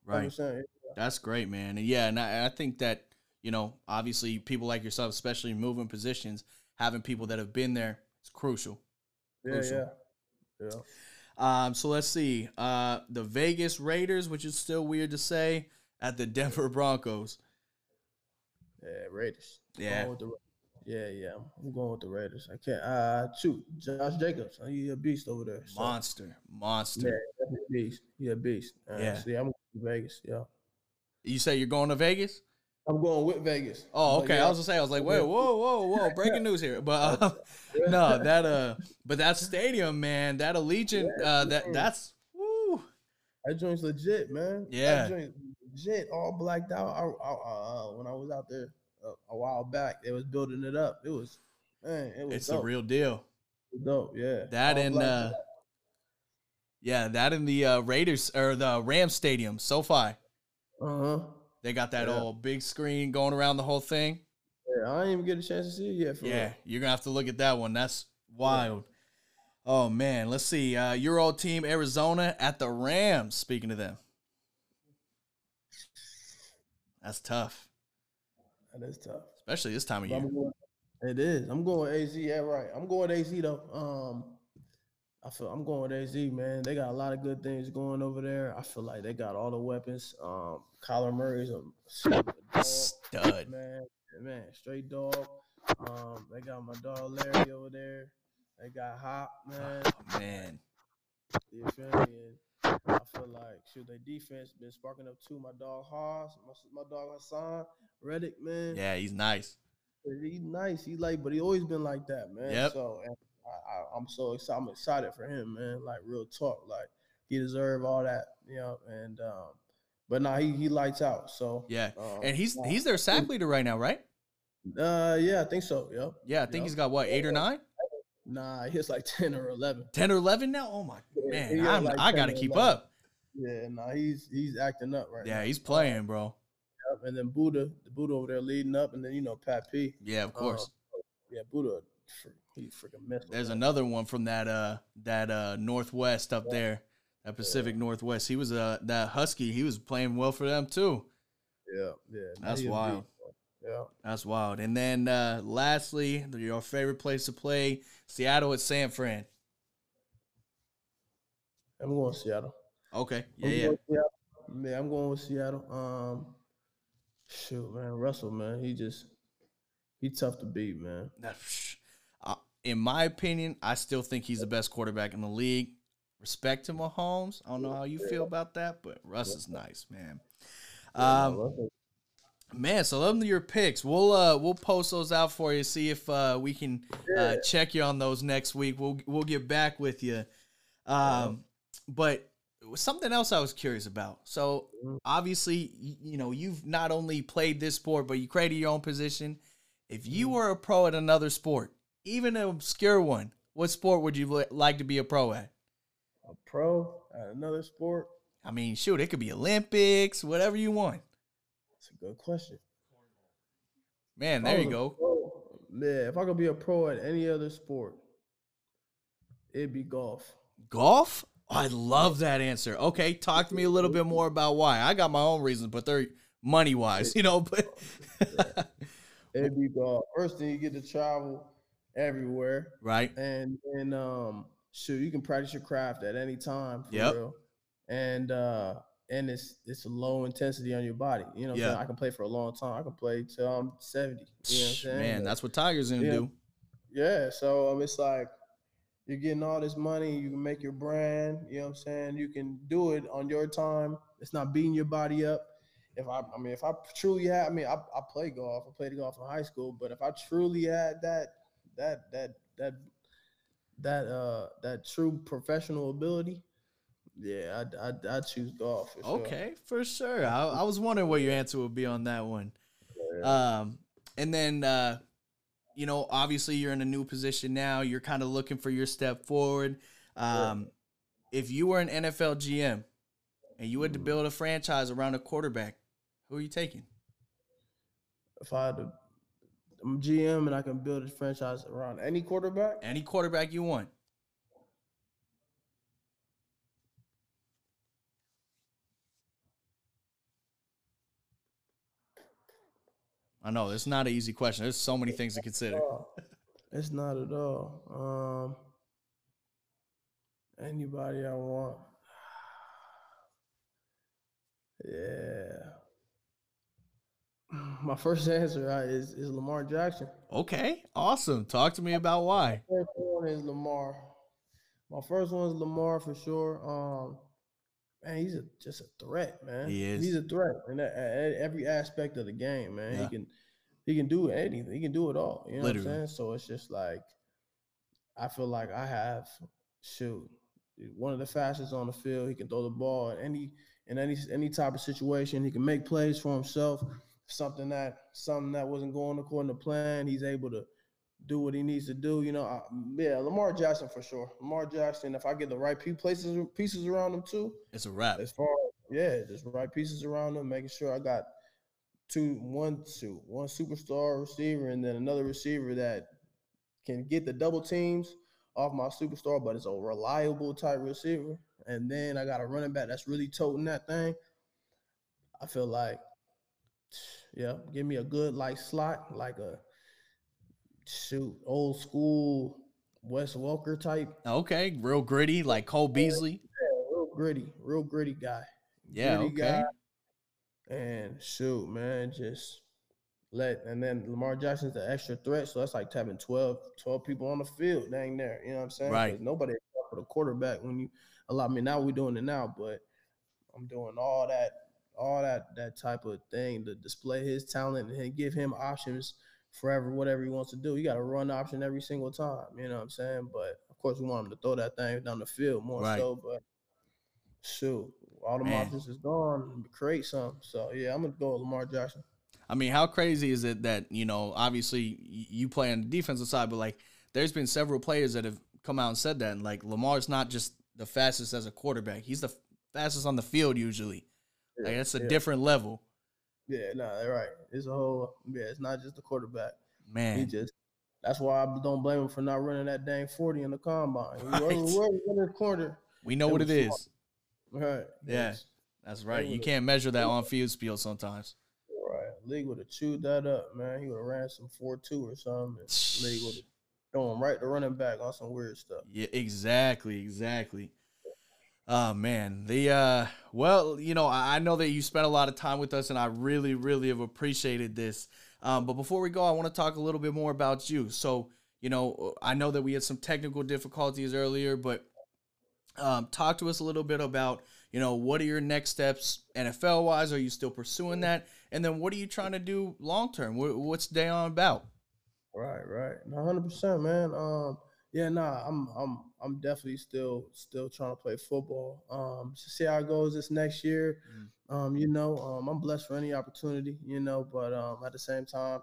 Right. 100%, That's great, man. And yeah, and I, I think that, you know, obviously people like yourself, especially moving positions, having people that have been there is crucial. Yeah, Crucial. yeah, yeah. Um, so let's see. Uh, the Vegas Raiders, which is still weird to say, at the Denver Broncos. Yeah, Raiders. Yeah. Going with the Ra- yeah, yeah. I'm going with the Raiders. I can't. Uh, shoot, Josh Jacobs. He a beast over there. so- Monster. Yeah, Monster. that's a beast. He a beast. Uh, Yeah. See, I'm going to Vegas. Yeah. You say you're going to Vegas? I'm going with Vegas. Oh, okay. yeah, I was gonna say, I was like, wait, whoa, whoa, whoa, breaking news here. But uh, no, that uh, but that stadium, man, that Allegiant, uh, that that's woo. that joint's legit, man. Yeah. That joint legit, all blacked out. I, I, uh, when I was out there a while back, they was building it up. It was, man, it was It's the dope. real deal. Dope. Yeah. That and uh, out. yeah, that in the uh, Raiders or the Rams stadium, SoFi. uh-huh. They got that Yeah. old big screen going around the whole thing. Yeah, I didn't even get a chance to see it yet. For Yeah, real. you're gonna have to look at that one. That's wild. Oh man, let's see. Uh, your old team, Arizona, at the Rams. Speaking to them, that's tough, That is tough. especially this time of year. Going, it is. I'm going AZ. Yeah, right. I'm going AZ though. Um, I feel I'm going with AZ, man. They got a lot of good things going over there. I feel like they got all the weapons. Um, Kyler Murray's a dog, Stud. man. Man, straight dog. Um, they got my dog Larry over there. They got Hop, man. Oh, man, You feel me? I feel like shoot, their defense been sparking up too. My dog Haas, my, my dog Haason, Reddick, man. yeah, he's nice. He's nice. He like, but he always been like that, man. Yep. So and I, I, I'm so excited. I'm excited for him, man. Like real talk. Like he deserve all that, you know. And um, but now nah, he he lights out. So Yeah, um, and he's he's their sack leader right now, right? uh yeah, I think so. Yep. Yeah, I think Yep. he's got what eight or nine, Nah, he's like ten or eleven. ten or eleven now. Oh my Yeah, man, he I'm, like I gotta keep 11. up. Yeah, nah, he's he's acting up right now. Yeah, he's playing, bro. Yep. And then Budda, the Budda over there leading up, and then you know Pat P. Yeah, of course. Yeah, Budda, fr- he freaking missile. There's another one from that uh that uh northwest up there, that Pacific Northwest. He was uh that Husky. He was playing well for them too. Yeah, yeah. That's he wild. Man. Yeah. That's wild. And then uh lastly, your favorite place to play, Seattle at San Fran. I'm going to Seattle. Okay. Yeah, I'm yeah. going Seattle. Yeah, I'm going with Seattle. Um, shoot, man, Russell, man, he just he tough to beat, man. Uh, in my opinion, I still think he's the best quarterback in the league. Respect to Mahomes. I don't know how you feel about that, but Russ is nice, man. Um, Man, so them your picks. We'll uh we'll post those out for you. See if uh we can uh, check you on those next week. We'll we'll get back with you. Um, but something else I was curious about. So Mhm. obviously, you know, you've not only played this sport, but you created your own position. If you were a pro at another sport, even an obscure one, what sport would you like to be a pro at? a pro at another sport. I mean, shoot, it could be Olympics, whatever you want. That's a good question. Man, there you go. pro- yeah, if I could be a pro at any other sport, it'd be golf. Golf? I love that answer. Okay, talk to me a little bit more about why. I got my own reasons, but they're money wise, you know. But It'd be golf. First thing you get to travel everywhere. right, and and um shoot you can practice your craft at any time real and uh and it's it's a low intensity on your body you know Yeah. i can play for a long time i can play till i'm 70 you know what i'm saying man, that's what Tiger's gonna Yeah. do. yeah so um it's like you're getting all this money you can make your brand you know what i'm saying you can do it on your time it's not beating your body up if I, I mean, if I truly had, I mean, I, I play golf. I played golf in high school, but if I truly had that, that, that, that, that, uh, that true professional ability, yeah, I'd, I'd, I'd choose golf. For sure. Okay, for sure. I, I was wondering what your answer would be on that one. Um, and then, uh, you know, obviously you're in a new position now. You're kind of looking for your step forward. Um, if you were an NFL GM and you had to build a franchise around a quarterback, who are you taking? If I had to, I'm GM and I can build a franchise around any quarterback. Any quarterback you want. I know it's not an easy question. There's so many things to consider. It's not at all. Um, anybody I want. Yeah. My first answer right, is, is Lamar Jackson. Okay, awesome. Talk to me about why. My First one is Lamar. My first one is Lamar for sure. Um, man, he's a, just a threat, man. He is. He's a threat in every aspect of the game, man. Yeah. He can he can do anything. He can do it all. You know what Literally. I'm saying? So it's just like I feel like I have shoot one of the fastest on the field. He can throw the ball in any in any any type of situation. He can make plays for himself. Something that something that wasn't going according to plan. He's able to do what he needs to do. You know, I, yeah, Lamar Jackson for sure. Lamar Jackson. If I get the right places pieces around him too, It's a wrap. as far yeah, just right pieces around him, making sure I got two, one, two, one superstar receiver, and then another receiver that can get the double teams off my superstar, but it's a reliable type receiver. And then I got a running back that's really toting that thing. I feel like, yeah, give me a good like slot, like a shoot old school Wes Welker type. Okay, real gritty, like Cole Beasley. Yeah, real gritty, real gritty guy. Yeah, gritty okay. And shoot, man, just let and then Lamar Jackson's the extra threat, so that's like having 12, 12 people on the field, dang there. You know what I'm saying? Right. Nobody for the quarterback when you allow me now we're doing it now, but I'm doing all that, all that that type of thing to display his talent and give him options forever, whatever he wants to do. You got a run option every single time. You know what I'm saying? But of course, we want him to throw that thing down the field more Right. so. But shoot, all the options is gone. Create some. So yeah, I'm gonna go with Lamar Jackson. I mean, how crazy is it that you know, obviously you play on the defensive side, but like, there's been several players that have come out and said that, and like Lamar's not just the fastest as a quarterback; he's the fastest on the field usually. Like that's a yeah. different level, Yeah, no, they're right. It's a whole yeah. It's not just the quarterback. Man, he just that's why I don't blame him for not running that dang forty in the combine. Right. In the corner, We know what it is. smart. right? Yeah. Yes. That's right. You can't measure that on field speed sometimes. Right. League would have chewed that up, man. He would have ran some four two or something. League would have thrown right to running back on some weird stuff. Yeah, exactly, exactly. Oh man, the uh, well, you know, I, I know that you spent a lot of time with us, and I really, really have appreciated this. Um, but before we go, I want to talk a little bit more about you. So, you know, I know that we had some technical difficulties earlier, but um, talk to us a little bit about, you know, what are your next steps NFL wise? Are you still pursuing that? And then what are you trying to do long term? What, what's Deone about? Right, right. Hundred percent, man. Um, yeah, nah, I'm I'm I'm definitely still still trying to play football. Um, to see how it goes this next year. Um, you know, um, I'm blessed for any opportunity, you know, but um at the same time,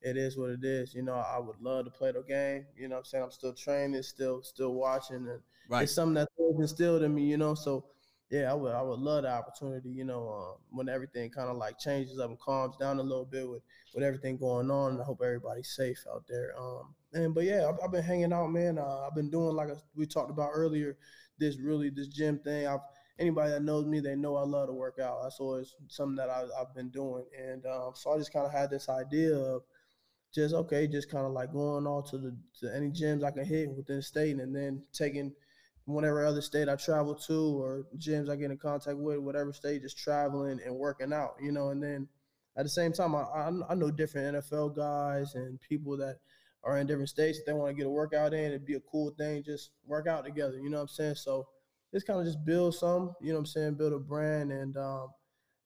it is what it is. You know, I would love to play the game. You know what I'm saying? I'm still training, still still watching and Right. it's something that's instilled in me, you know. So yeah, I would I would love the opportunity, you know, um, when everything kind of like changes up and calms down a little bit with with everything going on. I hope everybody's safe out there. Um, and but yeah, I've, I've been hanging out, man. Uh, I've been doing like we talked about earlier, this really this gym thing. I've anybody that knows me, they know I love to work out. That's always something that I, I've been doing, and um, so I just kind of had this idea of just okay, just kind of like going all to the to any gyms I can hit within the state, and then taking whatever other state I travel to or gyms I get in contact with, whatever state, just traveling and working out, you know. And then at the same time, I I, I know different NFL guys and people that are in different states. If they want to get a workout in, it'd be a cool thing. Just work out together, you know what I'm saying? So just kind of just build some, you know what I'm saying, build a brand and um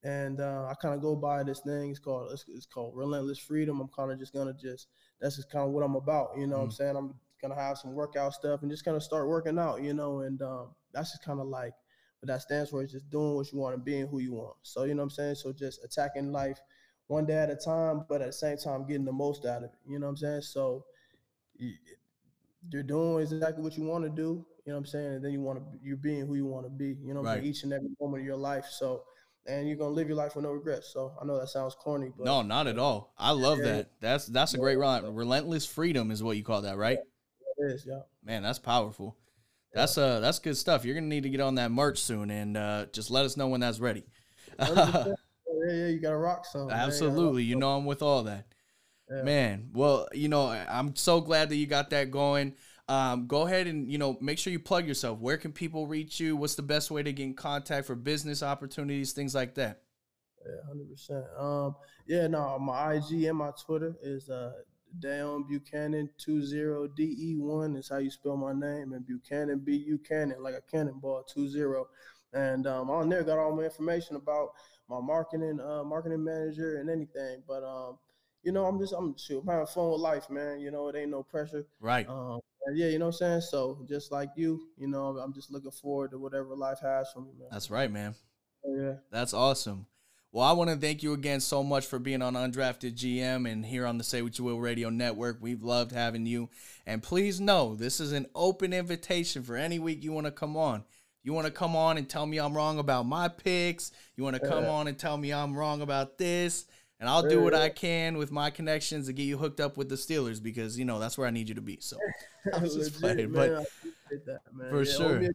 and uh, I kind of go by this thing. It's called it's, it's called Relentless Freedom. I'm kind of just gonna just that's just kind of what I'm about. You know what I'm saying? I'm gonna have some workout stuff and just kind of start working out. You know, and um, that's just kind of like what that stands for. Is just doing what you want and being who you want. So you know what I'm saying? So just attacking life one day at a time, but at the same time getting the most out of it. You know what I'm saying? So you're doing exactly what you want to do. You know what I'm saying? And then you want to you're being who you want to be. You know, what I'm saying? Right. each and every moment of your life. So and you're gonna live your life with no regrets. So I know that sounds corny, but No, not at all. I love Yeah. that. That's that's a great rhyme. Relentless freedom is what you call that, right? It is, yeah. Man, that's powerful. That's uh that's good stuff. You're gonna need to get on that merch soon and uh just let us know when that's ready. yeah, yeah, you gotta rock some. man. You rock Absolutely. You know I'm with all that. Yeah. Man, well, you know, I'm so glad that you got that going. Um, go ahead and you know make sure you plug yourself. Where can people reach you? What's the best way to get in contact for business opportunities, things like that? Yeah, hundred percent. Um, yeah, no, my IG and my Twitter is uh Deone Bucannon two zero D E one is how you spell my name, and Bucannon B U Cannon like a cannonball two zero. And um, on there got all my information about my marketing, uh, marketing manager and anything. But um, you know, I'm just I'm shoot, I'm having fun with life, man. You know, it ain't no pressure. Right. Um, yeah, you know what I'm saying. So just like you, you know, I'm just looking forward to whatever life has for me, man. That's right, man. yeah. That's awesome. Well, I want to thank you again so much for being on Undrafted GM and here on the Say What You Will Radio Network. We've loved having you. And please know this is an open invitation for any week you want to come on. You want to come on and tell me I'm wrong about my picks. You want to come on and tell me I'm wrong about this. And I'll do what I can with my connections to get you hooked up with the Steelers because, you know, that's where I need you to be. So I'm just playing, but that, man. for Yeah, sure.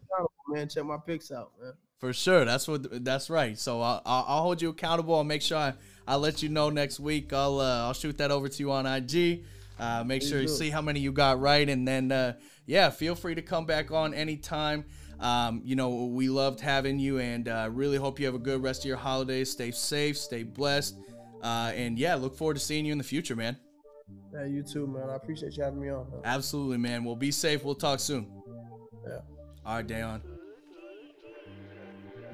Man. Check my picks out, man. For sure, that's what that's right. So I'll, I'll hold you accountable. I'll make sure I I let you know next week. I'll uh, I'll shoot that over to you on IG. Uh, make sure you do. see how many you got right, and then uh, yeah, feel free to come back on anytime. Um, you know we loved having you, and uh, really hope you have a good rest of your holidays. Stay safe, stay blessed, uh, and yeah, look forward to seeing you in the future, man. Yeah, you too, man. I appreciate you having me on. Man. Absolutely, man. Well, be safe. We'll talk soon. Yeah. All right, Deone.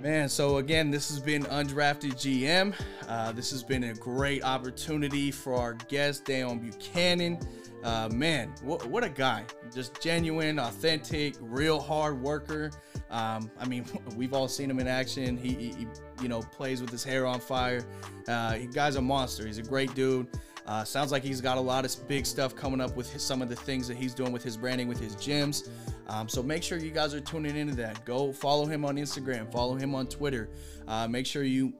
Man, so again, this has been Undrafted GM. Uh, this has been a great opportunity for our guest, Deone Bucannon. Uh, man, what, what a guy. Just genuine, authentic, real hard worker. Um, I mean, we've all seen him in action. He, he, he, you know, plays with his hair on fire. Uh, he guy's a monster. He's a great dude. Uh, sounds like he's got a lot of big stuff coming up with his, some of the things that he's doing with his branding, with his gyms. Um, so make sure you guys are tuning into that. Go follow him on Instagram, follow him on Twitter. Uh, make sure you,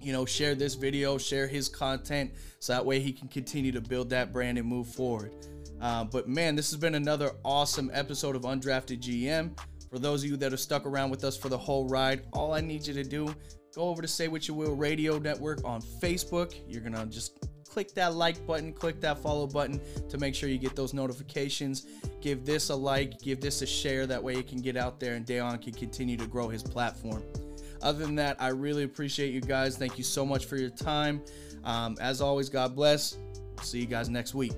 you know, share this video, share his content, so that way he can continue to build that brand and move forward. Uh, but man, this has been another awesome episode of Undrafted GM. For those of you that are stuck around with us for the whole ride, all I need you to do, go over to Say What You Will Radio Network on Facebook. You're gonna just click that like button, click that follow button to make sure you get those notifications. Give this a like, give this a share. That way it can get out there and Deone can continue to grow his platform. Other than that, I really appreciate you guys. Thank you so much for your time. Um, as always, God bless. See you guys next week.